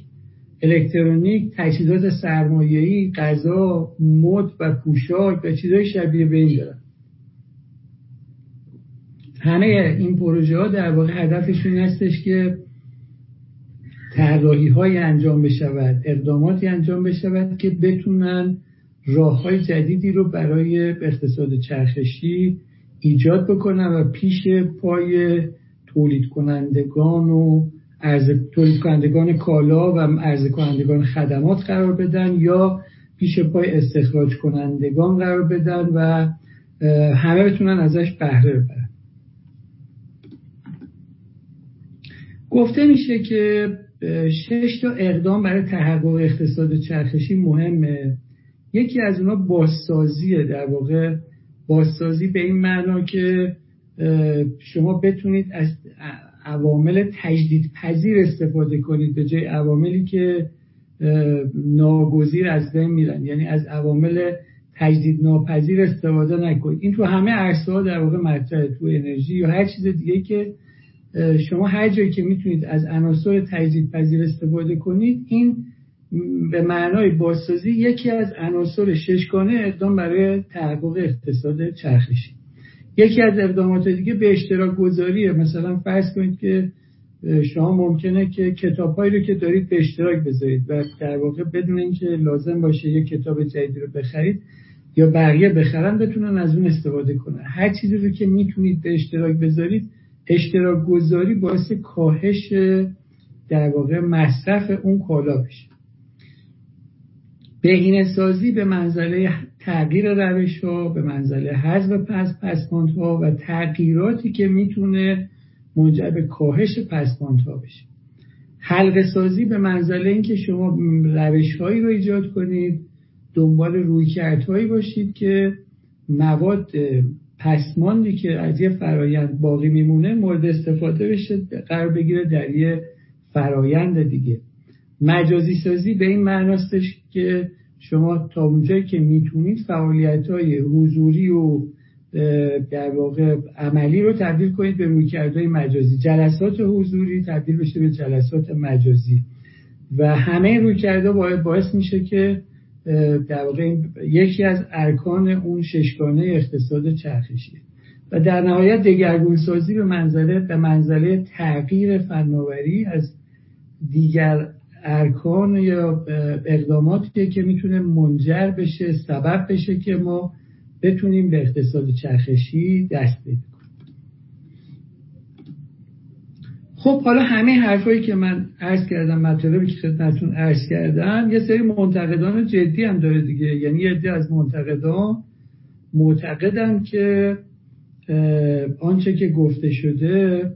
الکترونیک تجهیزات سرمایه‌ای غذا مد و پوشاک و چیزهای شبیه به این دارن. همه این پروژه ها در واقع هدفشون هستش که طراحی های انجام بشود اقداماتی انجام بشود که بتونن راه های جدیدی رو برای اقتصاد چرخشی ایجاد بکنن و پیش پای تولید کنندگان و تولید کنندگان کالا و عرضه کنندگان خدمات قرار بدن یا پیش پای استخراج کنندگان قرار بدن و همه بتونن ازش بهره ببرن. گفته میشه که شش تا اقدام برای تحقق اقتصاد چرخشی مهمه. یکی از اونا بازسازیه در واقع. بازسازی به این معنا که شما بتونید از عوامل تجدید پذیر استفاده کنید به جای عواملی که ناگزیر از بین میرن. یعنی از عوامل تجدید ناپذیر استفاده نکنید. این تو همه عرصه ها در واقع مطرحه تو انرژی یا هر چیز دیگه که شما هر جایی که می‌تونید از عناصر تجدید پذیر استفاده کنید این به معنای بازسازی یکی از عناصر ششگانه اقدام برای تحقق اقتصاد چرخشی. یکی از اقدامات دیگه به اشتراک گذاریه. مثلا فرض کنید که شما ممکنه که کتابهایی رو که دارید به اشتراک بذارید و در واقع بدون اینکه لازم باشه یه کتاب جدید رو بخرید یا بقیه بخرن بتونن از اون استفاده کنن. هر چیزی رو که می‌تونید به اشتراک بذارید اشتراک گذاری باعث کاهش در واقع مصرف اون کالا بشه بهینه سازی به منزله تغییر روش ها به منزله حذف پس پسماند ها و تغییراتی که می‌تونه منجر به کاهش پسماند ها بشه. حلقه سازی به منزله اینکه شما روش هایی رو ایجاد کنید دنبال روی هایی باشید که مواد پسماندی که از یه فرایند باقی میمونه مورد استفاده بشه قرار بگیره در یه فرایند دیگه. مجازی سازی به این معناستش که شما تا اونجایی که می‌تونید فعالیت های حضوری و در واقع عملی رو تبدیل کنید به رویکردهای مجازی. جلسات حضوری تبدیل بشه به جلسات مجازی. و همه رویکردها باید باعث میشه که در واقع یکی از ارکان اون ششگانه اقتصاد چرخشی. و در نهایت دگرگون سازی به منزله به منزله تغییر فناوری از دیگر ارکان یا اقداماتی که می‌تونه منجر بشه سبب بشه که ما بتونیم به اقتصاد چرخشی دست بدیم خب حالا همه حرفایی که من عرض کردم مطالبی که خدمتتون عرض کردم یه سری منتقدان جدی هم داره دیگه. یعنی یه عده از منتقدان معتقدن که آنچه که گفته شده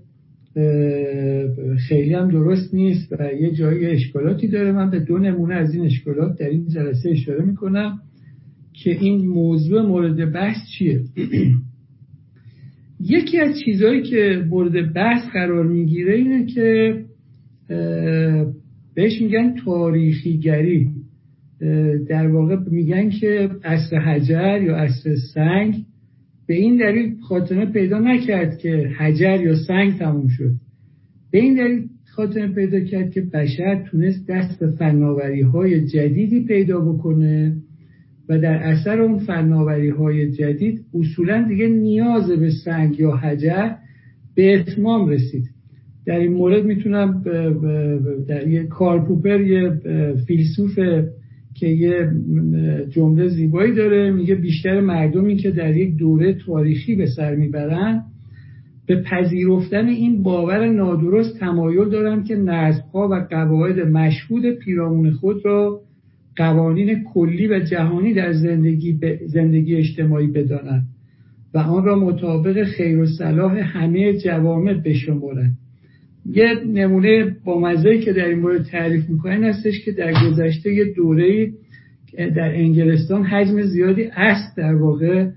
خیلی هم درست نیست و یه جایی اشکالاتی داره. من به دو نمونه از این اشکالات در این جلسه اشاره می‌کنم که این موضوع مورد بحث چیه. (clears throat) یکی از چیزهایی که مورد بحث قرار می‌گیره اینه که بهش میگن تاریخیگری. در واقع میگن که اصر حجر یا اصر سنگ به این دلیل خاتمه پیدا نکرد که حجر یا سنگ تموم شد. به این دلیل خاتمه پیدا کرد که بشر تونست دست به فناوری های جدیدی پیدا بکنه و در اثر اون فناوری های جدید اصولا دیگه نیاز به سنگ یا حجر به اتمام رسید. در این مورد می‌تونم در یه کارپوپر یه فیلسوف که یه جمله زیبایی داره. میگه بیشتر مردمی که در یک دوره تاریخی به سر می‌برن به پذیرفتن این باور نادرست تمایل دارن که نظمها و قواعد مشهود پیرامون خود را قوانین کلی و جهانی در زندگی, زندگی اجتماعی بدانند و آن را مطابق خیر و صلاح همه جوامع بشمارند. یه نمونه با مزهی که در این مورد تعریف می‌کنن هستش که در گذشته یه دوره در انگلستان حجم زیادی است در واقع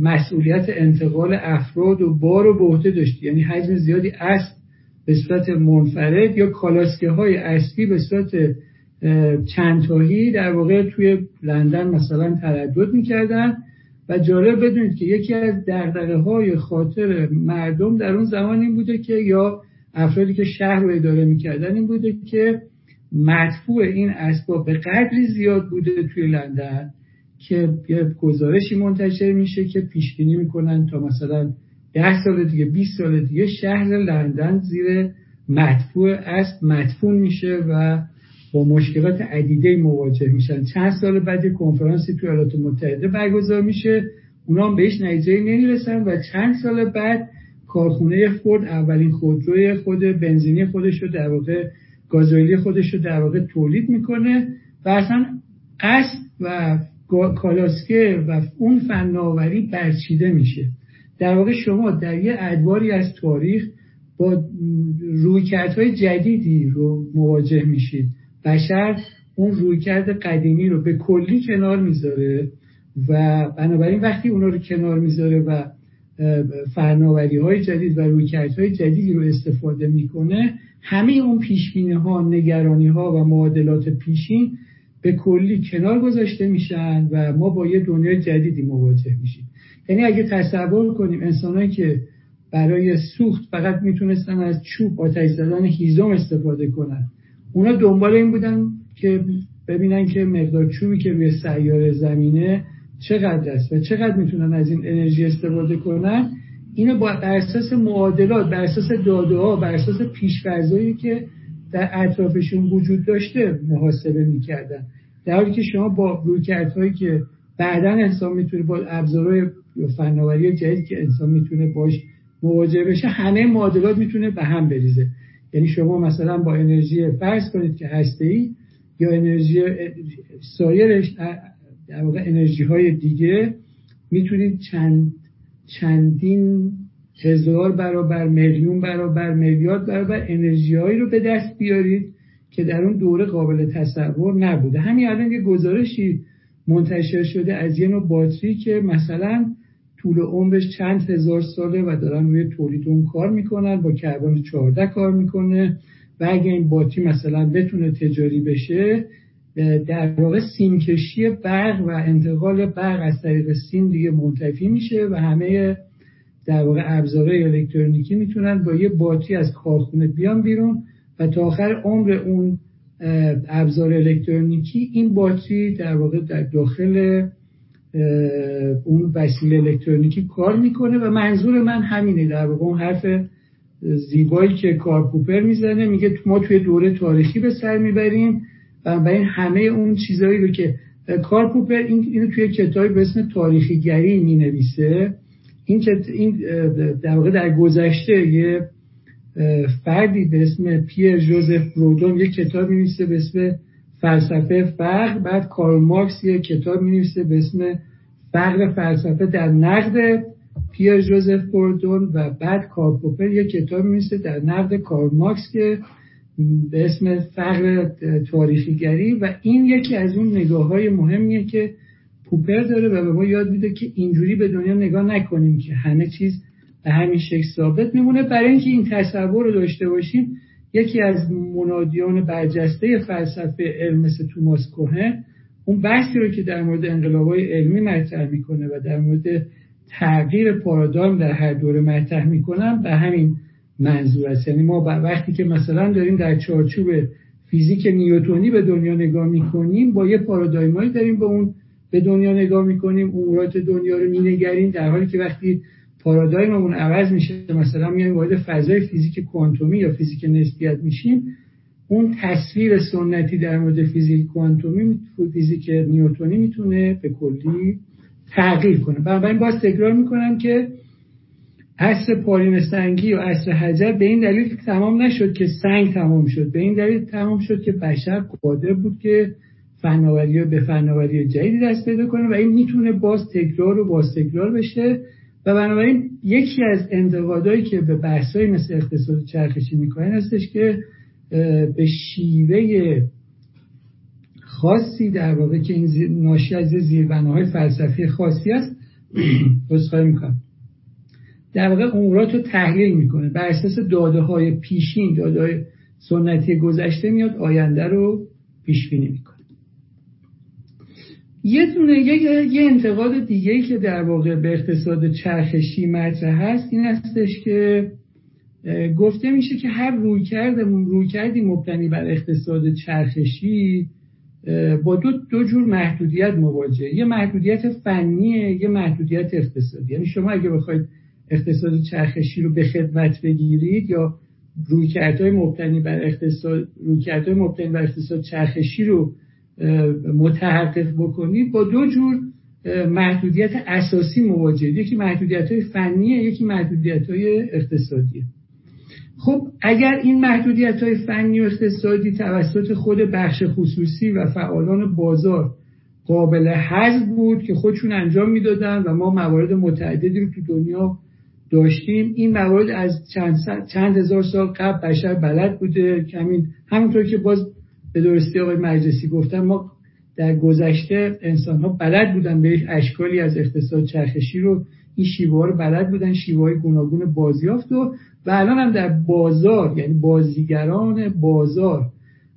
مسئولیت انتقال افراد و بار و بهته داشت. یعنی حجم زیادی است به صورت منفرد یا کالاسکه های اصلی به صورت چندتاهی در واقع توی لندن مثلا تردد می‌کردن. و جالب بدونید که یکی از دردقه های خاطر مردم در اون زمان این بوده که یا افرادی که شهر رو اداره می‌کردن این بوده که مدفوع این اسباب به قدری زیاد بوده توی لندن که یه گزارشی منتشر میشه که پیش بینی می‌کنن تا مثلا ده سال دیگه 20 سال دیگه شهر لندن زیر مدفوع اسب مدفون میشه و با مشکلات عدیده مواجه میشن. چند سال بعد کنفرانسی توی ایالات متحده برگزار میشه. اونا هم بهش نتیجه نمی‌رسن و چند سال بعد کارخونه فورد اولین خودروی خود بنزینی خودش رو در واقع گازوئیلی خودش رو در واقع تولید می‌کنه و اصلا قصد و کالاسکه و اون فناوری برچیده میشه. در واقع شما در یه ادواری از تاریخ با رویکردهای جدیدی رو مواجه میشید. بشر اون رویکرد قدیمی رو به کلی کنار می‌ذاره و بنابراین وقتی اونا رو کنار می‌ذاره و فناوری های جدید و رویکرد های جدیدی رو استفاده می‌کنه. همه اون پیشبینی ها نگرانی ها و معادلات پیشین به کلی کنار گذاشته میشن و ما با یه دنیای جدیدی مواجه میشیم. یعنی اگه تصور کنیم انسانهایی که برای سوخت فقط می‌تونستن از چوب آتش زدن هیزم استفاده کنن اونا دنبال این بودن که ببینن که مقدار چوبی که روی سیاره زمینه چقدر است و چقدر می‌تونن از این انرژی استفاده کنن؟ اینو با بر اساس معادلات بر اساس داده ها بر اساس پیشفرضایی که در اطرافشون وجود داشته محاسبه می‌کردن. در حالی که شما با رویکردهایی که بعدا انسان می‌تونه با ابزارهای فناوری جدید که انسان می‌تونه باش مواجه بشه همه معادلات می‌تونه به هم بریزه. یعنی شما مثلا با انرژی فرض کنید که هسته ای یا انرژی سایر در واقع انرژی های دیگه می‌تونید چند چندین هزار برابر میلیون برابر میلیارد برابر انرژی هایی رو به دست بیارید که در اون دوره قابل تصور نبوده. همین الان یه گزارشی منتشر شده از یه نوع باتری که مثلا طول عمرش چند هزار ساله و دارن روی تولید اون کار می‌کنن با کربن 14 کار می‌کنه و اگه این باطی مثلا بتونه تجاری بشه در واقع سیمکشی برق و انتقال برق از طریق سیم دیگه منتفی میشه و همه در واقع ابزارهای الکترونیکی می‌تونن با یه باطی از کارخونه بیان بیرون و تا آخر عمر اون ابزار الکترونیکی این باتری در واقع در داخل اون وسیله الکترونیکی کار می‌کنه و منظور من همینه. در واقع اون حرف زیبایی که کارپوپر می‌زنه میگه ما توی دوره تاریخی به سر می‌بریم و این همه اون چیزهایی رو که کارپوپر این اینو توی کتابی به اسم تاریخیگری می نویسه این این در واقع در گذشته یه فردی به اسم پیر جوزف برودون یه کتاب می نویسه به اسم فلسفه فقر. بعد کارل مارکس یه کتاب می نویسه به اسم فقر فلسفه در نقد پیر جوزف برودون. و بعد کارپوپر یه کتاب می نویسه در نقد کارل مارکس که به اسم فقر تاریخیگری و این یکی از اون نگاه های مهمیه که پوپر داره و به ما یاد میده که اینجوری به دنیا نگاه نکنیم که همه چیز به همین شکل ثابت میمونه. برای اینکه این تصور رو داشته باشیم یکی از منادیان برجسته فلسفه علم مثل توماس کوهن اون بحثی رو که در مورد انقلابای علمی مطرح می‌کنه و در مورد تغییر پارادایم در هر دوره مطرح می‌کنم به همین منظور است. یعنی ما وقتی که مثلا داریم در چارچوب فیزیک نیوتونی به دنیا نگاه می‌کنیم با یه پارادایمایی داریم به اون به دنیا نگاه می‌کنیم امورات دنیا رو مینگریم در حالی که وقتی پارادایممون عوض میشه مثلا میایم وارد فضای فیزیک کوانتومی یا فیزیک نسبیت میشیم اون تصویر سنتی در مورد فیزیک کوانتومی فیزیک نیوتونی می‌تونه به کلی تغییر کنه. بنابراین باز تکرار می‌کنم که عصر پارین سنگی و عصر حجر به این دلیل تمام نشد که سنگ تمام شد. به این دلیل تمام شد که بشر قادر بود که فناوری به فناوری جدیدی دست پیدا کنه و این می‌تونه باز تکرار و باز تکرار بشه و بنابراین یکی از انتقادهایی که به بحثایی مثل اقتصاد چرخشی می‌کنن هستش که به شیوه خاصی در واقع که این ناشی از زیربناهای فلسفی خاصی است بسخواهی (clears throat) می‌کنم. در واقع امورات رو تحلیل می‌کنه. بر اساس داده های پیشین داده های سنتی گذشته میاد آینده رو پیش بینی می‌کنه. یه دونه یه, یه انتقاد دیگه که در واقع به اقتصاد چرخشی مطرح هست این هستش که گفته میشه که هر روی کردی مبتنی بر اقتصاد چرخشی با دو, دو جور محدودیت مواجه یه محدودیت فنیه یه محدودیت اقتصادی. یعنی شما اگه بخواید اقتصاد چرخشی رو به خدمت بگیرید یا رویکردهای مبتنی بر اقتصاد رویکردهای مبتنی بر اقتصاد چرخشی رو متحقق بکنید با دو جور محدودیت اساسی مواجهید. یکی محدودیت های فنیه یکی محدودیت های اقتصادیه. خب اگر این محدودیت های فنی و اقتصادی توسط خود بخش خصوصی و فعالان بازار قابل حذف بود که خودشون انجام می‌دادن و ما موارد متعددی رو تو دنیا داشتیم این موارد از چند, چند هزار سال قبل بشر بلد بوده. کمین همونطور که باز به درستی آقای مجلسی گفتن ما در گذشته انسان ها بلد بودن به اشکالی از اقتصاد چرخشی رو این شیوه رو بلد بودن شیوه های گوناگون بازیافت و و الان هم در بازار یعنی بازیگران بازار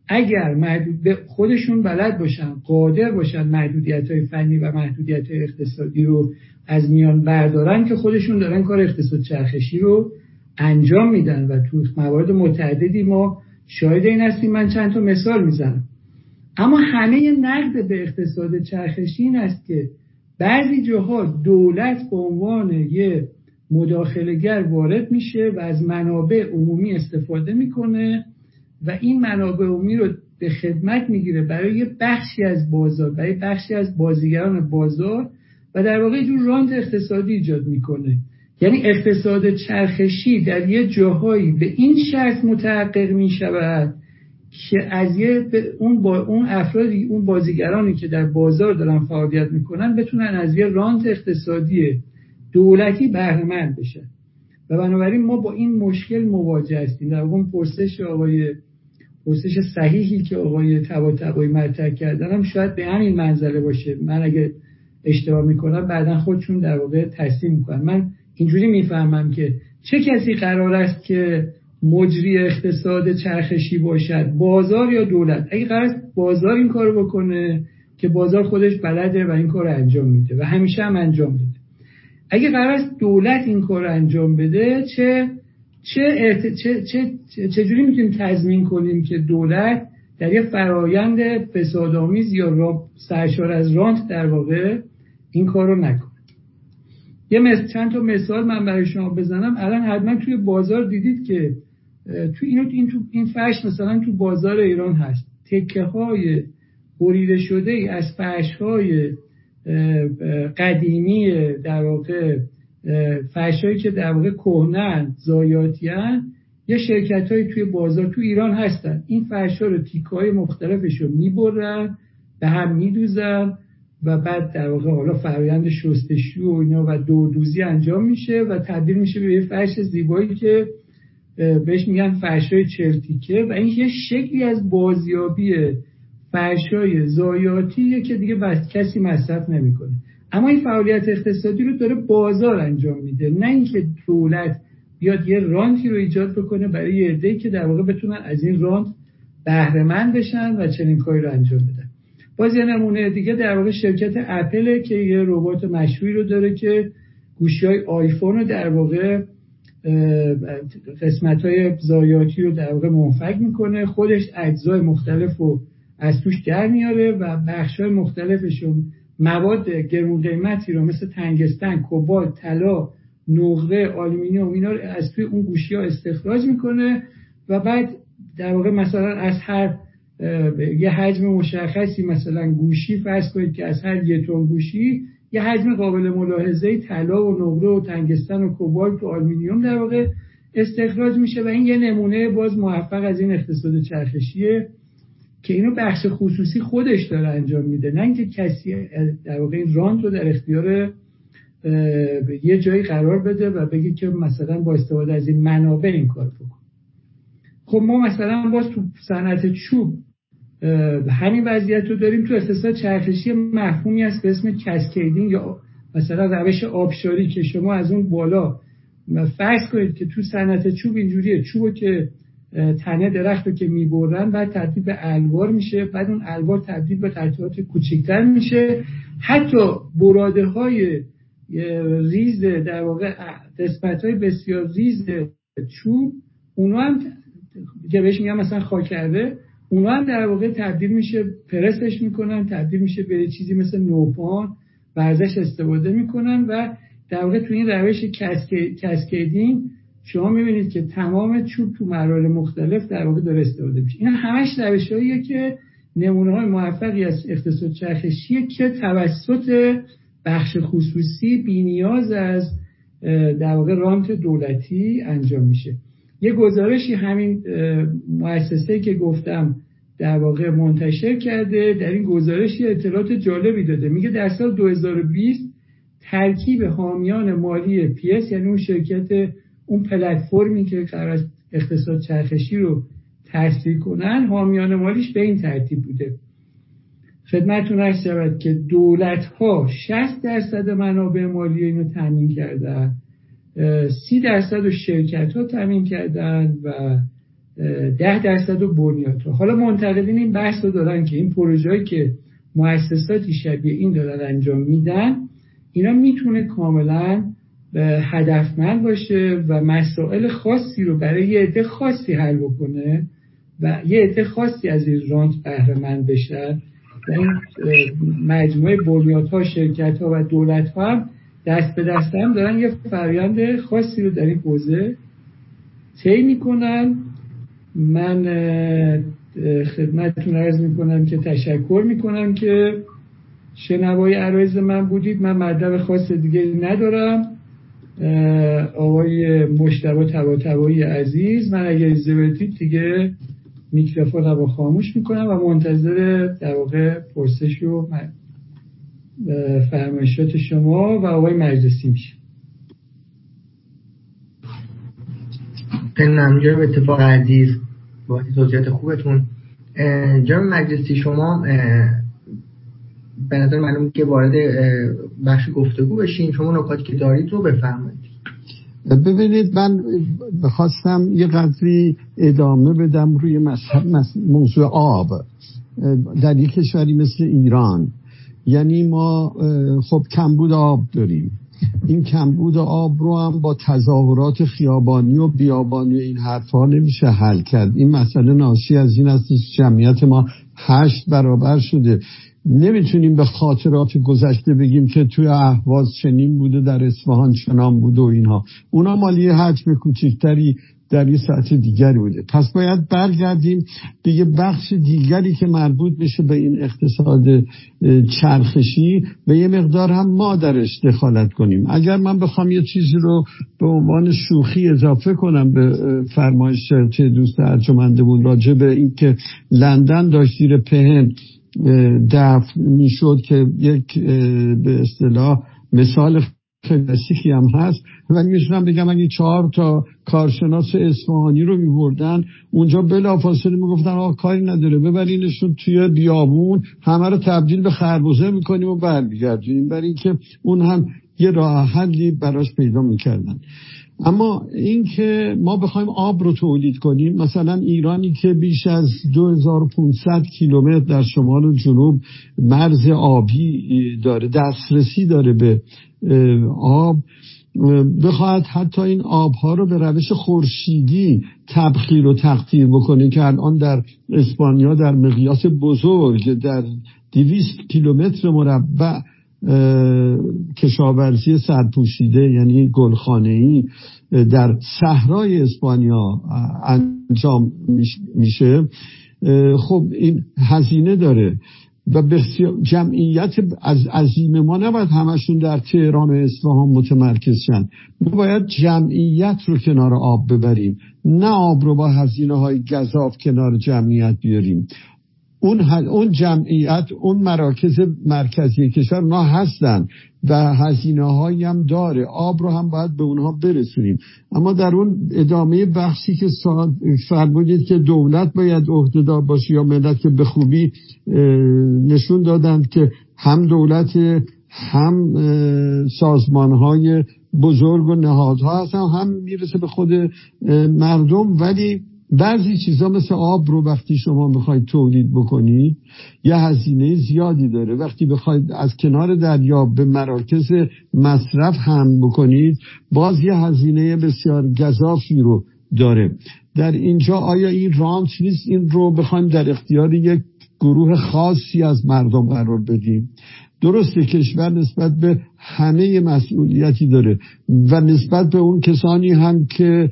اگر محدود خودشون بلد باشن قادر باشن محدودیت های فنی و محدودیت های اقتصادی رو از میان بردارن که خودشون دارن کار اقتصاد چرخشی رو انجام میدن و تو موارد متعددی ما شاید این هستیم. من چند تا مثال می‌زنم. اما همه نقد به اقتصاد چرخشی این است که بعضی جاها دولت به عنوان یه مداخلگر وارد میشه و از منابع عمومی استفاده می‌کنه و این منابع عمومی رو به خدمت می‌گیره برای یه بخشی از بازار برای بخشی از بازیگران بازار و در واقع جور راند اقتصادی ایجاد می‌کنه. یعنی اقتصاد چرخشی در یه جاهایی به این شرط متحقق می‌شود که از یه اون با اون افرادی اون بازیگرانی که در بازار دارن فعالیت می‌کنن بتونن از یه رانت اقتصادی دولتی بهره بشن. و بنابراین ما با این مشکل مواجه هستیم. در اون پرسش آقای پرسش صحیحی که آقای تبا مطرح کردن هم شاید به همین منزله باشه. من اگه اشتباه می‌کنن بعدا خودشون در واقع تصمیم می‌کنن. من اینجوری می‌فهمم که چه کسی قرار است که مجری اقتصاد چرخشی باشد بازار یا دولت. اگه قرار است بازار این کارو بکنه که بازار خودش بلده و این کار انجام میده و همیشه هم انجام میده. اگه قرار است دولت این کار انجام بده چه چه, چه, چه, چجوری می‌تونیم تضمین کنیم که دولت در یه فرایند فسادآمیز یا سرشار از رانت در واقع این کار رو نکنه؟ یه مثل چند تا مثال من برای شما بزنم. الان حتما توی بازار دیدید که تو اینو این تو این فرش مثلا تو بازار ایران هست. تکه های بریده شده ای از فرش های قدیمی در واقع فرشایی که در واقع کهنن زایاتیان یه شرکت های توی بازار تو ایران هستن. این فرشا رو تیک های مختلفش رو می‌برن به هم میدوزن و بعد در واقع حالا فرایند شستشو و اینا و دوردوزی انجام میشه و تبدیل میشه به یه فرش زیبایی که بهش میگن فرشای چرتیکه. و این یه شکلی از بازیابی فرشای زایاتیه که دیگه بس کسی مصرف نمی‌کنه. اما این فعالیت اقتصادی رو داره بازار انجام میده. نه اینکه دولت بیاد یه رانتی رو ایجاد بکنه برای یه عده که در واقع بتونن از این رانت بهره بشن و چنین کاری رو انجام بدن. باز یه نمونه دیگه در واقع شرکت اپل که یه ربات مشهوری رو داره که گوشی های آیفون رو در واقع قسمت های ضایعاتی رو در واقع منفک می‌کنه. خودش اجزای مختلف رو از توش در میاره و بخش های مختلفش رو مواد گرون قیمتی رو مثل تنگستن، کوبالت، طلا، نقره، آلومینیوم اینا رو از توی اون گوشی ها استخراج می‌کنه و بعد در واقع مثلا از هر یه حجم مشخصی مثلا گوشی فرض کنید که از هر یه تن گوشی یه حجم قابل ملاحظه طلا و نقره و تنگستن و کوبالت و آلومینیوم در واقع استخراج میشه و این یه نمونه باز موفق از این اقتصاد چرخشیه. که اینو بخش خصوصی خودش داره انجام میده. نه اینکه کسی در واقع این رانت رو در اختیار یه جایی قرار بده و بگه که مثلا با استفاده از این منابع این کار بکن خب ما مثلا باز تو صنعت چوب همین وضعیت رو داریم تو اقتصاد چرخشی مفهومی هست به اسم cascading یا مثلا روش آبشاری که شما از اون بالا فرض کنید که تو صنعت چوب اینجوریه. چوبو که تنه درخت رو که می‌برن بعد تبدیل به الوار میشه بعد اون الوار تبدیل به قطعات کوچکتر میشه. حتی براده های ریز در واقع قسمت های بسیار ریز چوب اونا هم که بهش میگن مثلا خاک اره اونا هم در واقع تبدیل میشه پرسش می‌کنن تبدیل میشه به چیزی مثل نوپان و ازش استفاده می‌کنن و در واقع تو این روش cascading شما می‌بینید که تمام چوب تو مراحل مختلف در واقع داره استفاده میشه. این همش روش که نمونه های موفقی از اقتصاد چرخشیه که توسط بخش خصوصی بینیاز از در واقع رانت دولتی انجام میشه. یه گزارشی همین مؤسسه که گفتم در واقع منتشر کرده در این گزارش اطلاعات جالبی داده. میگه در سال 2020 ترکیب حامیان مالی پیس یعنی اون شرکت اون پلتفرمی که قرار اقتصاد چرخشی رو تسریع کنن حامیان مالیش به این ترتیب بوده. خدمتتون عرض شود که دولت ها 60 درصد منابع مالی اینو تامین کردن 30 درصد و شرکت ها تامین کردن و 10 درصد و بنیاد ها حالا منتقدین این بحث رو دارن که این پروژه‌ای که مؤسساتی شبیه این دارن انجام میدن اینا می‌تونه کاملا هدفمند باشه و مسائل خاصی رو برای یه عده خاصی حل بکنه و یه عده خاصی از این رانت بهره مند بشن و این مجموعه ها شرکت ها و دولت ها هم دست به دست هم دارن یه فرایند خاصی رو در این حوزه طی می‌کنن. من خدمتتون عرض می‌کنم که تشکر می‌کنم که شنوای عرایز من بودید. من مطلب خاص دیگه ندارم. آقای مشتبه تبا عزیز من اگر اجازه دیگه میکروفون رو خاموش می‌کنم و منتظر در واقع پرسش و فرمایشات شما و آقای مجلسی میشه. خیلی ممنون. اتفاق عزیز. با توضیحات خوبتون. جناب مجلسی شما به نظر معلوم که وارد بخش گفتگو بشین. شما نکاتی که دارید رو بفرمایید. ببینید من بخواستم یه قدری ادامه بدم روی موضوع آب. در یک کشوری مثل ایران. یعنی ما خب کمبود آب داریم. این کمبود آب رو هم با تظاهرات خیابانی و بیابانی و این حرفها نمیشه حل کرد. این مسئله ناشی از این است جمعیت ما هشت برابر شده. نمی‌تونیم به خاطرات گذشته بگیم که توی اهواز چنین بوده در اصفهان چنان بوده و اینها. اونا مالی حجم کوچکتری در یه ساعت دیگری بوده. پس باید برگردیم به یه بخش دیگری که مربوط میشه به این اقتصاد چرخشی. و یه مقدار هم ما درش دخالت کنیم. اگر من بخوام یه چیزی رو به عنوان شوخی اضافه کنم به فرمایش چه دوست ارجمندمون راجع به اینکه لندن داشت زیر پهن دفن می‌شد که یک به اصطلاح مثال کلاسیکی هم هست. و میشونم بگم اگه چهار تا کارشناس اصفهانی رو میبردن اونجا بلافاصله می‌گفتن آقا کاری نداره ببرینشون توی بیابون همه رو تبدیل به خربوزه می‌کنیم و برمیگردیم. برای اینکه اون هم یه راه حلی براش پیدا می‌کردن. اما اینکه ما بخوایم آب رو تولید کنیم مثلا ایرانی که بیش از 2500 کیلومتر در شمال و جنوب مرز آبی داره دسترسی داره به آب بخواهد حتی این آبها رو به روش خورشیدی تبخیر و تقطیر بکنه که الان در اسپانیا در مقیاس بزرگ در دویست کیلومتر مربع کشاورزی سرپوشیده یعنی گلخانه‌ای در صحرای اسپانیا انجام میشه. خب این هزینه داره و بسیار جمعیت از عظیم ما نباید همشون در تهران و اصفهان متمرکز شن. ما باید جمعیت رو کنار آب ببریم نه آب رو با هزینه های گذاف کنار جمعیت بیاریم. اون, اون جمعیت اون مراکز مرکزی کشور ما هستن و هزینه هایی هم داره. آب رو هم باید به اونها برسونیم. اما در اون ادامه بخشی که فرمودید که دولت باید عهدهدار باشه یا ملت که به خوبی نشون دادند که هم دولت هم سازمان های بزرگ و نهادها هستن هم می‌رسه به خود مردم. ولی بعضی چیزا مثل آب رو وقتی شما می‌خواید تولید بکنید یه هزینه زیادی داره. وقتی بخواید از کنار دریا به مراکز مصرف هم بکنید باز یه هزینه بسیار گذافی رو داره. در اینجا آیا این رانت نیست؟ این رو بخوایم در اختیار یک گروه خاصی از مردم قرار بدیم. درسته کشور نسبت به همه مسئولیتی داره و نسبت به اون کسانی هم که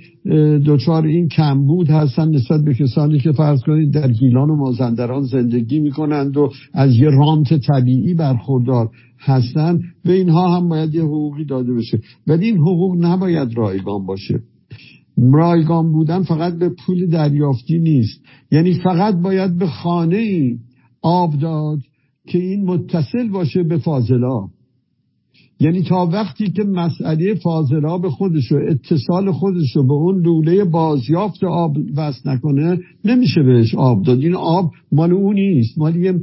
دچار این کمبود هستن نسبت به کسانی که فرض کنید در گیلان و مازندران زندگی می‌کنند و از یه رانت طبیعی برخوردار هستن به اینها هم باید یه حقوقی داده بشه. ولی این حقوق نباید رایگان باشه. رایگان بودن فقط به پول دریافتی نیست. یعنی فقط باید به خانه آب داد که این متصل باشه به فاضلا. یعنی تا وقتی که مسئله فاضلا به خودش و اتصال خودش رو به اون لوله بازیافت آب وصل نکنه نمیشه بهش آب داد. این آب مال اون نیست مال یه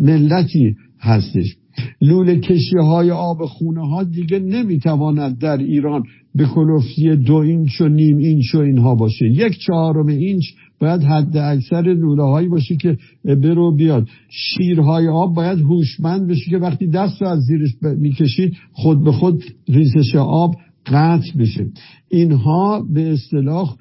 ملتی هستش. لوله کشی های آب خونه ها دیگه نمی‌تواند در ایران به کلفتی دو اینچ و نیم اینچ و اینها باشه. یک چهارم اینچ باید حد اکثر لوله هایی باشه که برو بیاد. شیرهای آب باید هوشمند بشه که وقتی دست رو از زیرش می‌کشید خود به خود ریزش آب قطع بشه. اینها به اصطلاح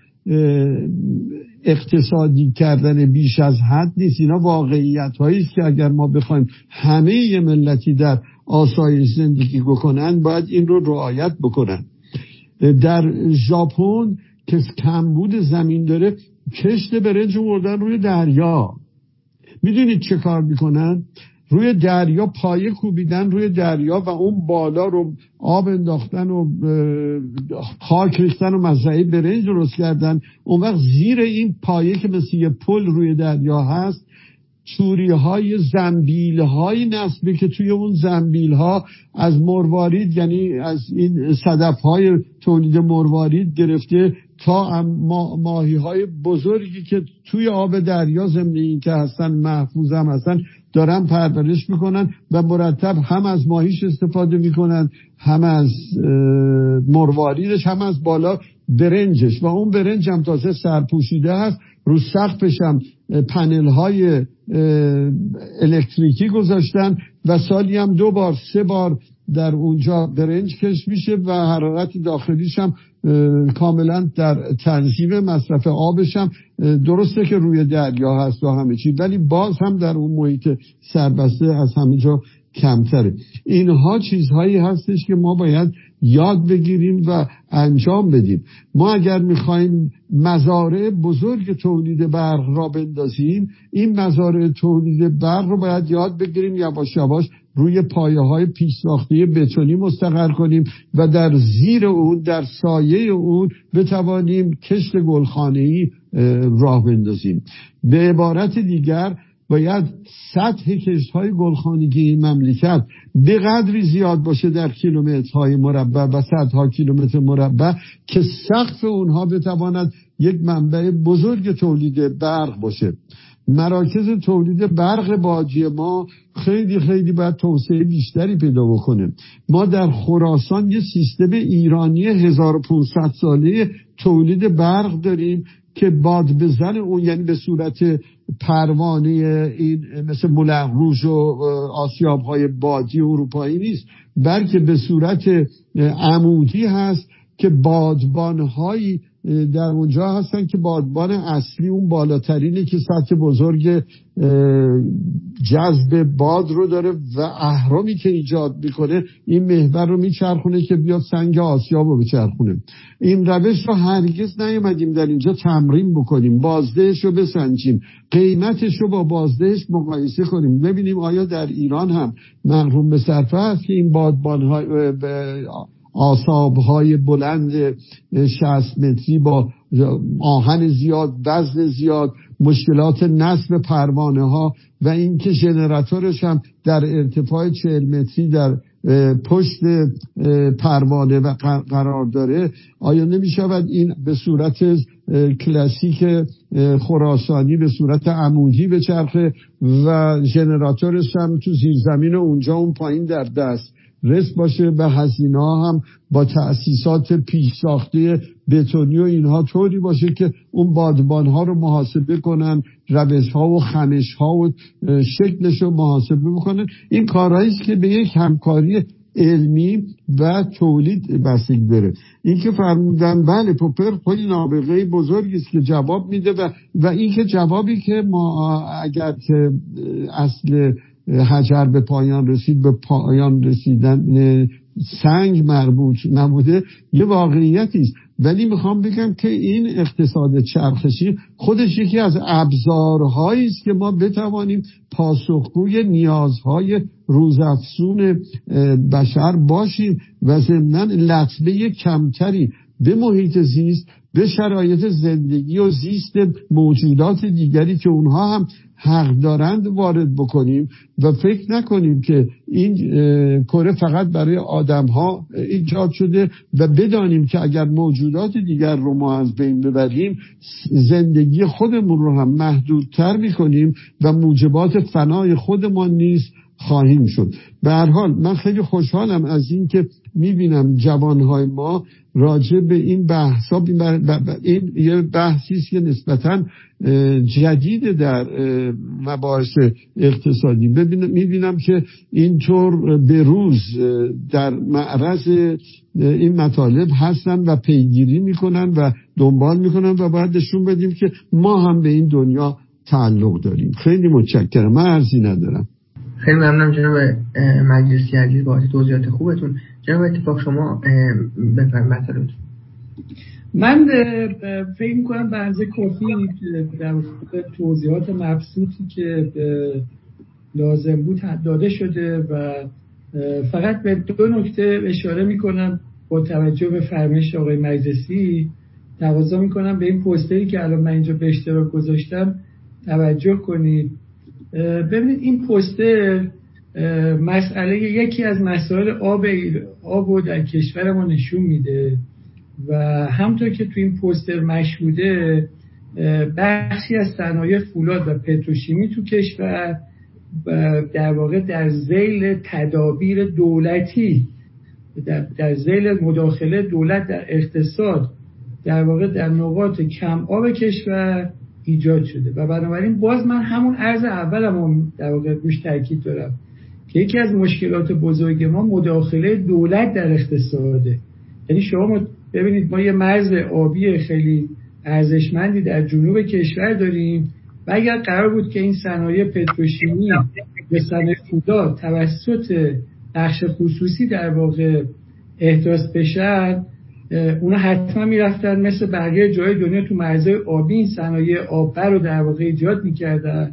اقتصادی کردن بیش از حد نیست. اینا واقعیت است که اگر ما بخوایم همه ملتی در آسایش زندگی بکنن باید این رو رعایت بکنن. در ژاپن که کمبود زمین داره کشت برنج بردن روی دریا. می‌دونید چه کار می‌کنن؟ روی دریا پایه کوبیدن روی دریا و اون بالا رو آب انداختن و خاک ریختن و مزرعه برنج درست کردن. اون وقت زیر این پایه که مثل یه پل روی دریا هست چوری های زنبیل های نصبی که توی اون زنبیل ها از مروارید یعنی از این صدف های تولید مروارید گرفته تا ماهی های بزرگی که توی آب دریا زمینی که هستن محفوظ هم هستن دارن پرورش می‌کنن و مرتب هم از ماهیش استفاده می‌کنن هم از مرواریدش هم از بالا برنجش. و اون برنج هم تازه سرپوشیده هست. رو سقفش هم پنل های الکتریکی گذاشتن و سالی هم دو بار سه بار در اونجا برنج کش میشه و حرارت داخلیش هم کاملا در تنظیم مصرف آبش هم درسته که روی دریا هست و همه چی ولی باز هم در اون محیط سربسته از همه جا کمتره. اینها چیزهایی هستش که ما باید یاد بگیریم و انجام بدیم. ما اگر می‌خوایم مزارع بزرگ تولید برق را بندازیم این مزارع تولید برق رو باید یاد بگیریم یواش یواش روی پایه های پیشساختی بتونی مستقر کنیم و در زیر اون در سایه اون بتوانیم کشت گلخانه ای راه بندازیم. به عبارت دیگر باید سطح کشت های گلخانگی این مملکت به قدری زیاد باشه در کیلومترهای مربع و صدها کیلومتر مربع که سقف اونها بتواند یک منبع بزرگ تولید برق باشه. مراکز تولید برق باجی ما خیلی خیلی باید توسعه بیشتری پیدا بکنه. ما در خراسان یه سیستم ایرانی 1500 ساله تولید برق داریم که باد بزن اون یعنی به صورت پروانه این مثل ملغ و آسیاب های بادی اروپایی نیست بلکه به صورت عمودی هست که بادبان هایی در اونجا هستن که بادبان اصلی اون بالاترینه که سطح بزرگ جذب باد رو داره و اهرامی که ایجاد می‌کنه این محور رو میچرخونه که بیاد سنگ آسیاب رو بچرخونه. این روش رو هرگز نیومدیم در اینجا تمرین بکنیم بازدهش رو بسنجیم قیمتش رو با بازدهش مقایسه کنیم. ببینیم آیا در ایران هم محروم به صرفه هست که این بادبان های های بلند 60 متری با آهن زیاد وزن زیاد مشکلات نصب پروانه ها و اینکه ژنراتورش هم در ارتفاع 40 متری در پشت پروانه و قرار داره. آیا نمی شود این به صورت کلاسیک خراسانی به صورت عمودی به چرخه و ژنراتورش هم تو زیرزمین اونجا اون پایین در دست رس باشه و هزینه هم با تأسیسات پیش ساخته بتونی و اینها طوری باشه که اون بادبان ها رو محاسبه کنن روش ها و خمش ها و شکلش رو محاسبه بکنن. این کارهایی که به یک همکاری علمی و تولید بستگی داره. این که فرمودن بله پوپر خیلی نابغه بزرگی است که جواب میده و و این که جوابی که ما اگر که اصل حجر به پایان رسید به پایان رسیدن سنگ مربوط نبوده یه واقعیتی است. ولی می‌خوام بگم که این اقتصاد چرخشی خودش یکی از ابزارهایی است که ما بتوانیم پاسخگوی نیازهای روزافزون بشر باشیم و ضمنا لطمه کمتری به محیط زیست به شرایط زندگی و زیست موجودات دیگری که اونها هم حق دارند وارد بکنیم و فکر نکنیم که این کره فقط برای آدم ها ایجاد شده و بدانیم که اگر موجودات دیگر رو ما از بین ببریم زندگی خودمون رو هم محدودتر می‌کنیم و موجبات فنای خودمان نیست خواهیم شد. به هر حال من خیلی خوشحالم از اینکه می‌بینم جوانهای ما راجع به این بحث این یه بحثی است که نسبتا جدید در مباحث اقتصادی. می‌بینم که اینطور به روز در معرض این مطالب هستن و پیگیری می‌کنن و دنبال می‌کنن و باید نشون بدیم که ما هم به این دنیا تعلق داریم. خیلی متشکرم. من ارزی ندارم. خیلی ممنونم جناب مجلسی عزیز با توضیحات خوبتون. جناب اتفاق شما بفرمایید من فکر می‌کنم به کافی در توضیحات مبسوطی که لازم بود داده شده و فقط به دو نکته اشاره می‌کنم با توجه به فرمایش آقای مجلسی. تقاضا می‌کنم به این پوستری که الان من اینجا به اشتراک گذاشتم توجه کنید. ببینید این پوستر مسئله یکی از مسائل آب آب در کشور ما نشون میده و همطور که تو این پوستر مشهوده بخشی از صنایع فولاد و پتروشیمی تو کشور در واقع در زیل تدابیر دولتی در, در زیل مداخله دولت در اقتصاد در واقع در نقاط کم آب کشور ایجاد شده. و بنابراین باز من همون عرض اولم هم در واقع روش تاکید دارم که یکی از مشکلات بزرگ ما مداخله دولت در اقتصاده. یعنی شما ببینید ما یه مرز آبی خیلی ارزشمندی در جنوب کشور داریم و اگر قرار بود که این صنایع پتروشیمی به صنایع فولاد توسط بخش خصوصی در واقع احداث بشن اونا حتما می‌رفتن مثل بقیه جای دنیا تو مرزهای آبی این صنایع آببر رو در واقع ایجاد می‌کردن.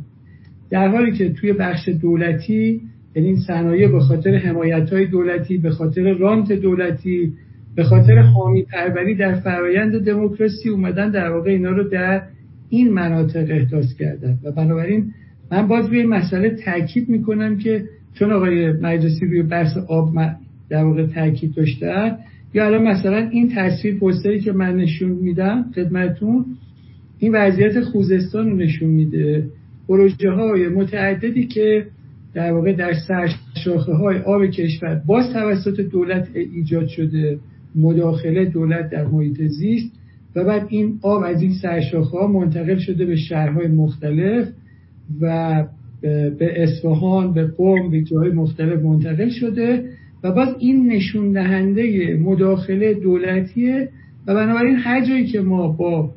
در حالی که توی بخش دولتی یعنی این صنایع به خاطر حمایت های دولتی به خاطر رانت دولتی به خاطر حامی پروری در فرایند دموکراسی اومدن در واقع اینا رو در این مناطق احداث کردن. و بنابراین من باز روی مسئله تاکید می‌کنم که چون آقای مجلسی روی بحث آب در واقع تاکید داشتن یا الان مثلا این تصویر پوستری که من نشون میدم خدمتون این وضعیت خوزستان رو نشون میده. پروژه های متعددی که در واقع در سرشاخه های آب کشور باز توسط دولت ایجاد شده مداخله دولت در محیط زیست و بعد این آب از این سرشاخه ها منتقل شده به شهرهای مختلف و به اصفهان به قوم به جاهای مختلف منتقل شده. و باز این نشون دهنده مداخله دولتیه و بنابراین هر جایی که ما با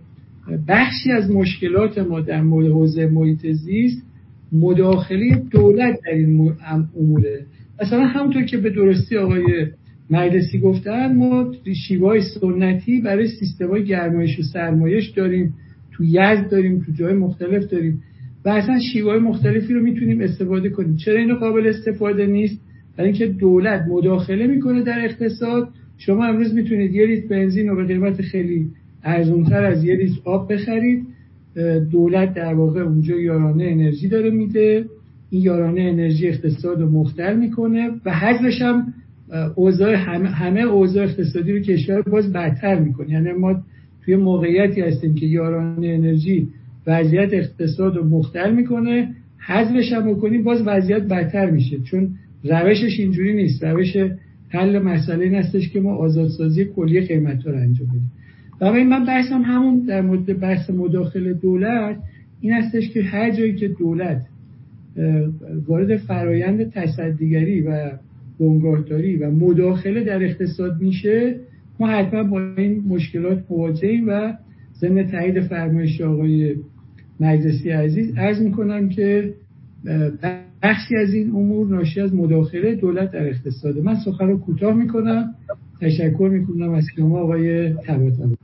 بخشی از مشکلات ما در حوزه محیط زیست مداخله دولت در این اموره. مثلا همونطور که به درستی آقای مجلسی گفتن ما شیوه سنتی برای سیستم های گرمایش و سرمایش داریم تو یزد داریم تو جای مختلف داریم و اصلا شیوه مختلفی رو می‌تونیم استفاده کنیم. چرا اینو قابل استفاده نیست؟ برای اینکه دولت مداخله می‌کنه در اقتصاد شما امروز می‌تونید یه لیتر بنزین رو به قیمت خیلی ارزونتر از یه لیتر آب بخرید. دولت در واقع اونجا یارانه انرژی داره میده. این یارانه انرژی اقتصاد رو مختل می‌کنه و حذفش هم اوضاع همه اوضاع اقتصادی رو کشور باز بدتر می‌کنه. یعنی ما توی موقعیتی هستیم که یارانه انرژی وضعیت اقتصاد رو مختل می‌کنه حذفش هم بکنیم باز وضعیت بدتر میشه. چون روشش اینجوری نیست. روش حل مسئله این هستش که ما آزادسازی کلی قیمت رو انجام بدیم. و من بحثم همون در مورد بحث مداخل دولت این هستش که هر جایی که دولت وارد فرایند تصدیگری و بنگاهداری و مداخله در اقتصاد میشه ما حتما با این مشکلات مواجهیم و ضمن تایید فرمایش آقای مجلسی عزیز عرض می‌کنم که بخشی از این امور ناشی از مداخله دولت در اقتصاد من سخن رو کوتاه می‌کنم. تشکر می‌کنم از شما آقای طباطبایی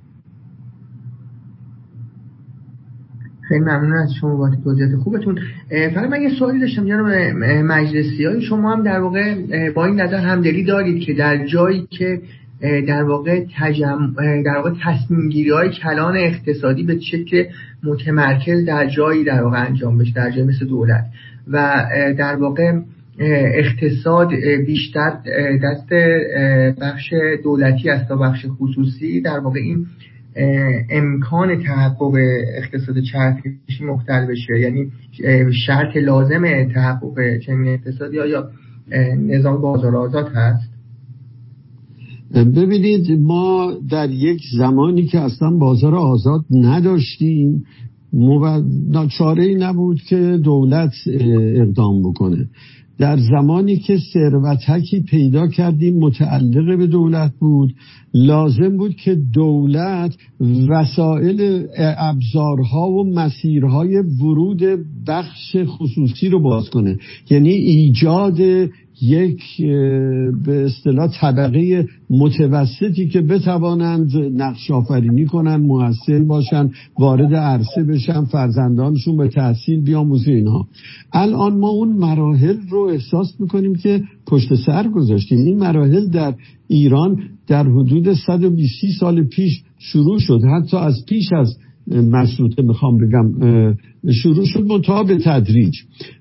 خیلی ممنون از شما با توضیحات خوبتون. فقط من یه سوالی داشتم جناب مجلسی های شما هم در واقع با این نظر همدلی دارید که در جایی که در واقع تجم... در واقع تصمیم گیری های کلان اقتصادی به شکل متمرکز در جایی در واقع انجام بشه در جایی مثل دولت. و در واقع اقتصاد بیشتر دست بخش دولتی است تا بخش خصوصی. در واقع این امکان تحقق اقتصاد چرخشی مختل بشه. یعنی شرط لازم تحقق چنین اقتصادی یا نظام بازار آزاد هست؟ ببینید ما در یک زمانی که اصلا بازار آزاد نداشتیم چاره ای نبود که دولت اقدام بکنه. در زمانی که ثروتکی پیدا کردیم متعلق به دولت بود. لازم بود که دولت وسایل ابزارها و مسیرهای ورود بخش خصوصی رو باز کنه. یعنی ایجاد یک به اصطلاح طبقه متوسطی که بتوانند نقش آفرینی کنند موثر باشند وارد عرصه بشن فرزندانشون به تحصیل بیاموزه اینها. الان ما اون مراحل رو احساس می‌کنیم که پشت سر گذاشتیم. این مراحل در ایران در حدود 120 سال پیش شروع شد. حتی از پیش از مشروطه می‌خوام بگم شروع شد منتها به تدریج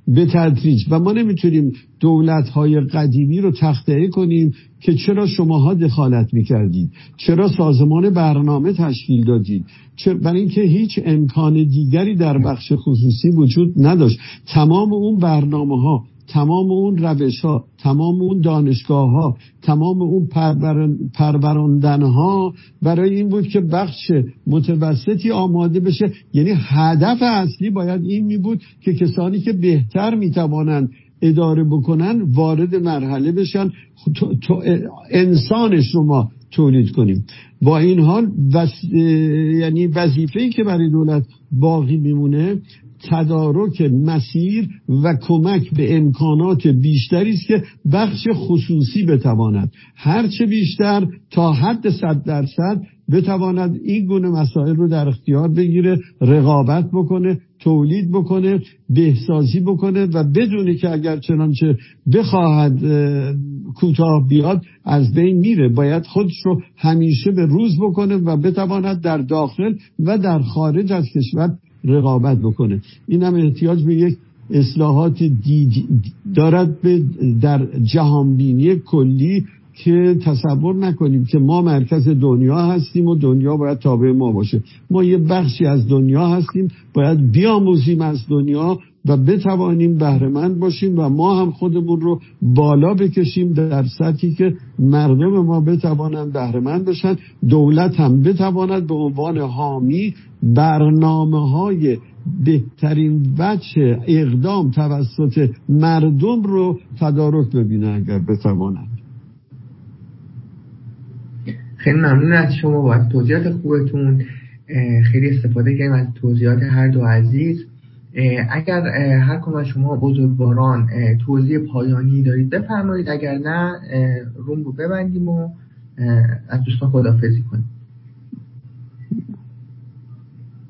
به تدریج. و ما نمی‌تونیم دولت های قدیمی رو تخته کنیم که چرا شماها دخالت می‌کردید؟ چرا سازمان برنامه تشکیل دادید؟ چرا برای اینکه هیچ امکان دیگری در بخش خصوصی وجود نداشت. تمام اون برنامه ها تمام اون روش ها تمام اون دانشگاه ها تمام اون پربران ها برای این بود که بخش متوسطی آماده بشه. یعنی هدف اصلی باید این می بود که کسانی که بهتر می توانند اداره بکنن وارد مرحله بشن. تو, انسانش رو ما تولید کنیم. با این حال یعنی وظیفه ای که برای دولت باقی میمونه تدارک مسیر و کمک به امکانات بیشتری است که بخش خصوصی بتواند. هرچه بیشتر تا حد صد درصد بتواند این گونه مسائل رو در اختیار بگیره رقابت بکنه تولید بکنه بهسازی بکنه و بدونی که اگر چنانچه بخواهد کوتاه بیاد از بین میره. باید خودش رو همیشه به روز بکنه و بتواند در داخل و در خارج از کشور رقابت بکنه. این هم احتیاج به یک اصلاحات دارد به در جهانبینی کلی که تصور نکنیم که ما مرکز دنیا هستیم و دنیا باید تابع ما باشه. ما یه بخشی از دنیا هستیم باید بیاموزیم از دنیا و بتوانیم بهرهمند باشیم و ما هم خودمون رو بالا بکشیم در سطحی که مردم ما بتوانند بهرهمند بشن. دولت هم بتواند به عنوان حامی برنامه های بهترین وجه اقدام توسط مردم رو تدارک ببینه اگر بتواند. خیلی ممنون از شما با توضیحات خوبتون. خیلی استفاده کردیم از توضیحات هر دو عزیز. اگر هر کدوم از شما بزرگواران توضیح پایانی دارید بفرمایید. اگر نه روم رو ببندیم و از دوستان خدافزی کنیم.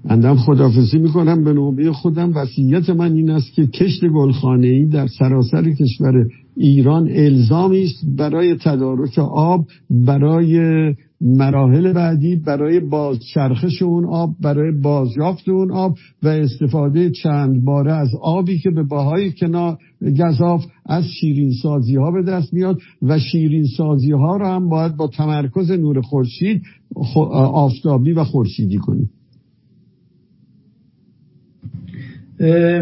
بندم خدافزی می‌کنم. به نوبه خودم وسیعت من این است که کشت گلخانه ای در سراسر کشور ایران الزامی است برای تدارک آب برای مراحل بعدی برای بازچرخش اون آب برای بازیافت اون آب و استفاده چند باره از آبی که به باهای کنار گذاف از شیرین سازی ها به دست میاد و شیرین سازی ها رو هم باید با تمرکز نور خورشید آفتابی و خورشیدی کنیم.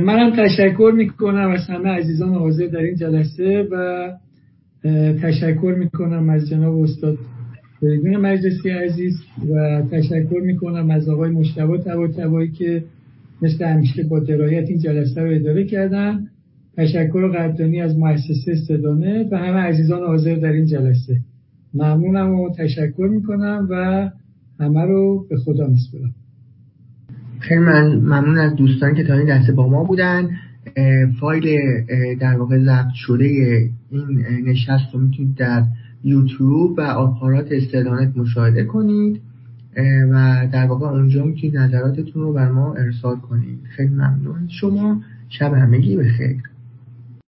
منم تشکر می‌کنم از همه عزیزان حاضر در این جلسه و تشکر می‌کنم از جناب استاد فریدون مجلسی عزیز و تشکر می‌کنم از آقای مشتبه تبا که مثل همیشه با درایت این جلسه رو اداره کردن. تشکر قدردانی از مؤسسه استدانه و همه عزیزان حاضر در این جلسه. ممنونم و تشکر می‌کنم و همه رو به خدا میسپرم خیلی من ممنون از دوستان که تا این دسته با ما بودن. فایل در واقع ضبط شده این نشست رو می‌تونید در یوتیوب و آپارات استعلانت مشاهده کنید و در واقع اونجا می‌تونید نظراتتون رو بر ما ارسال کنید. خیلی ممنون. شما شب همگی بخیر.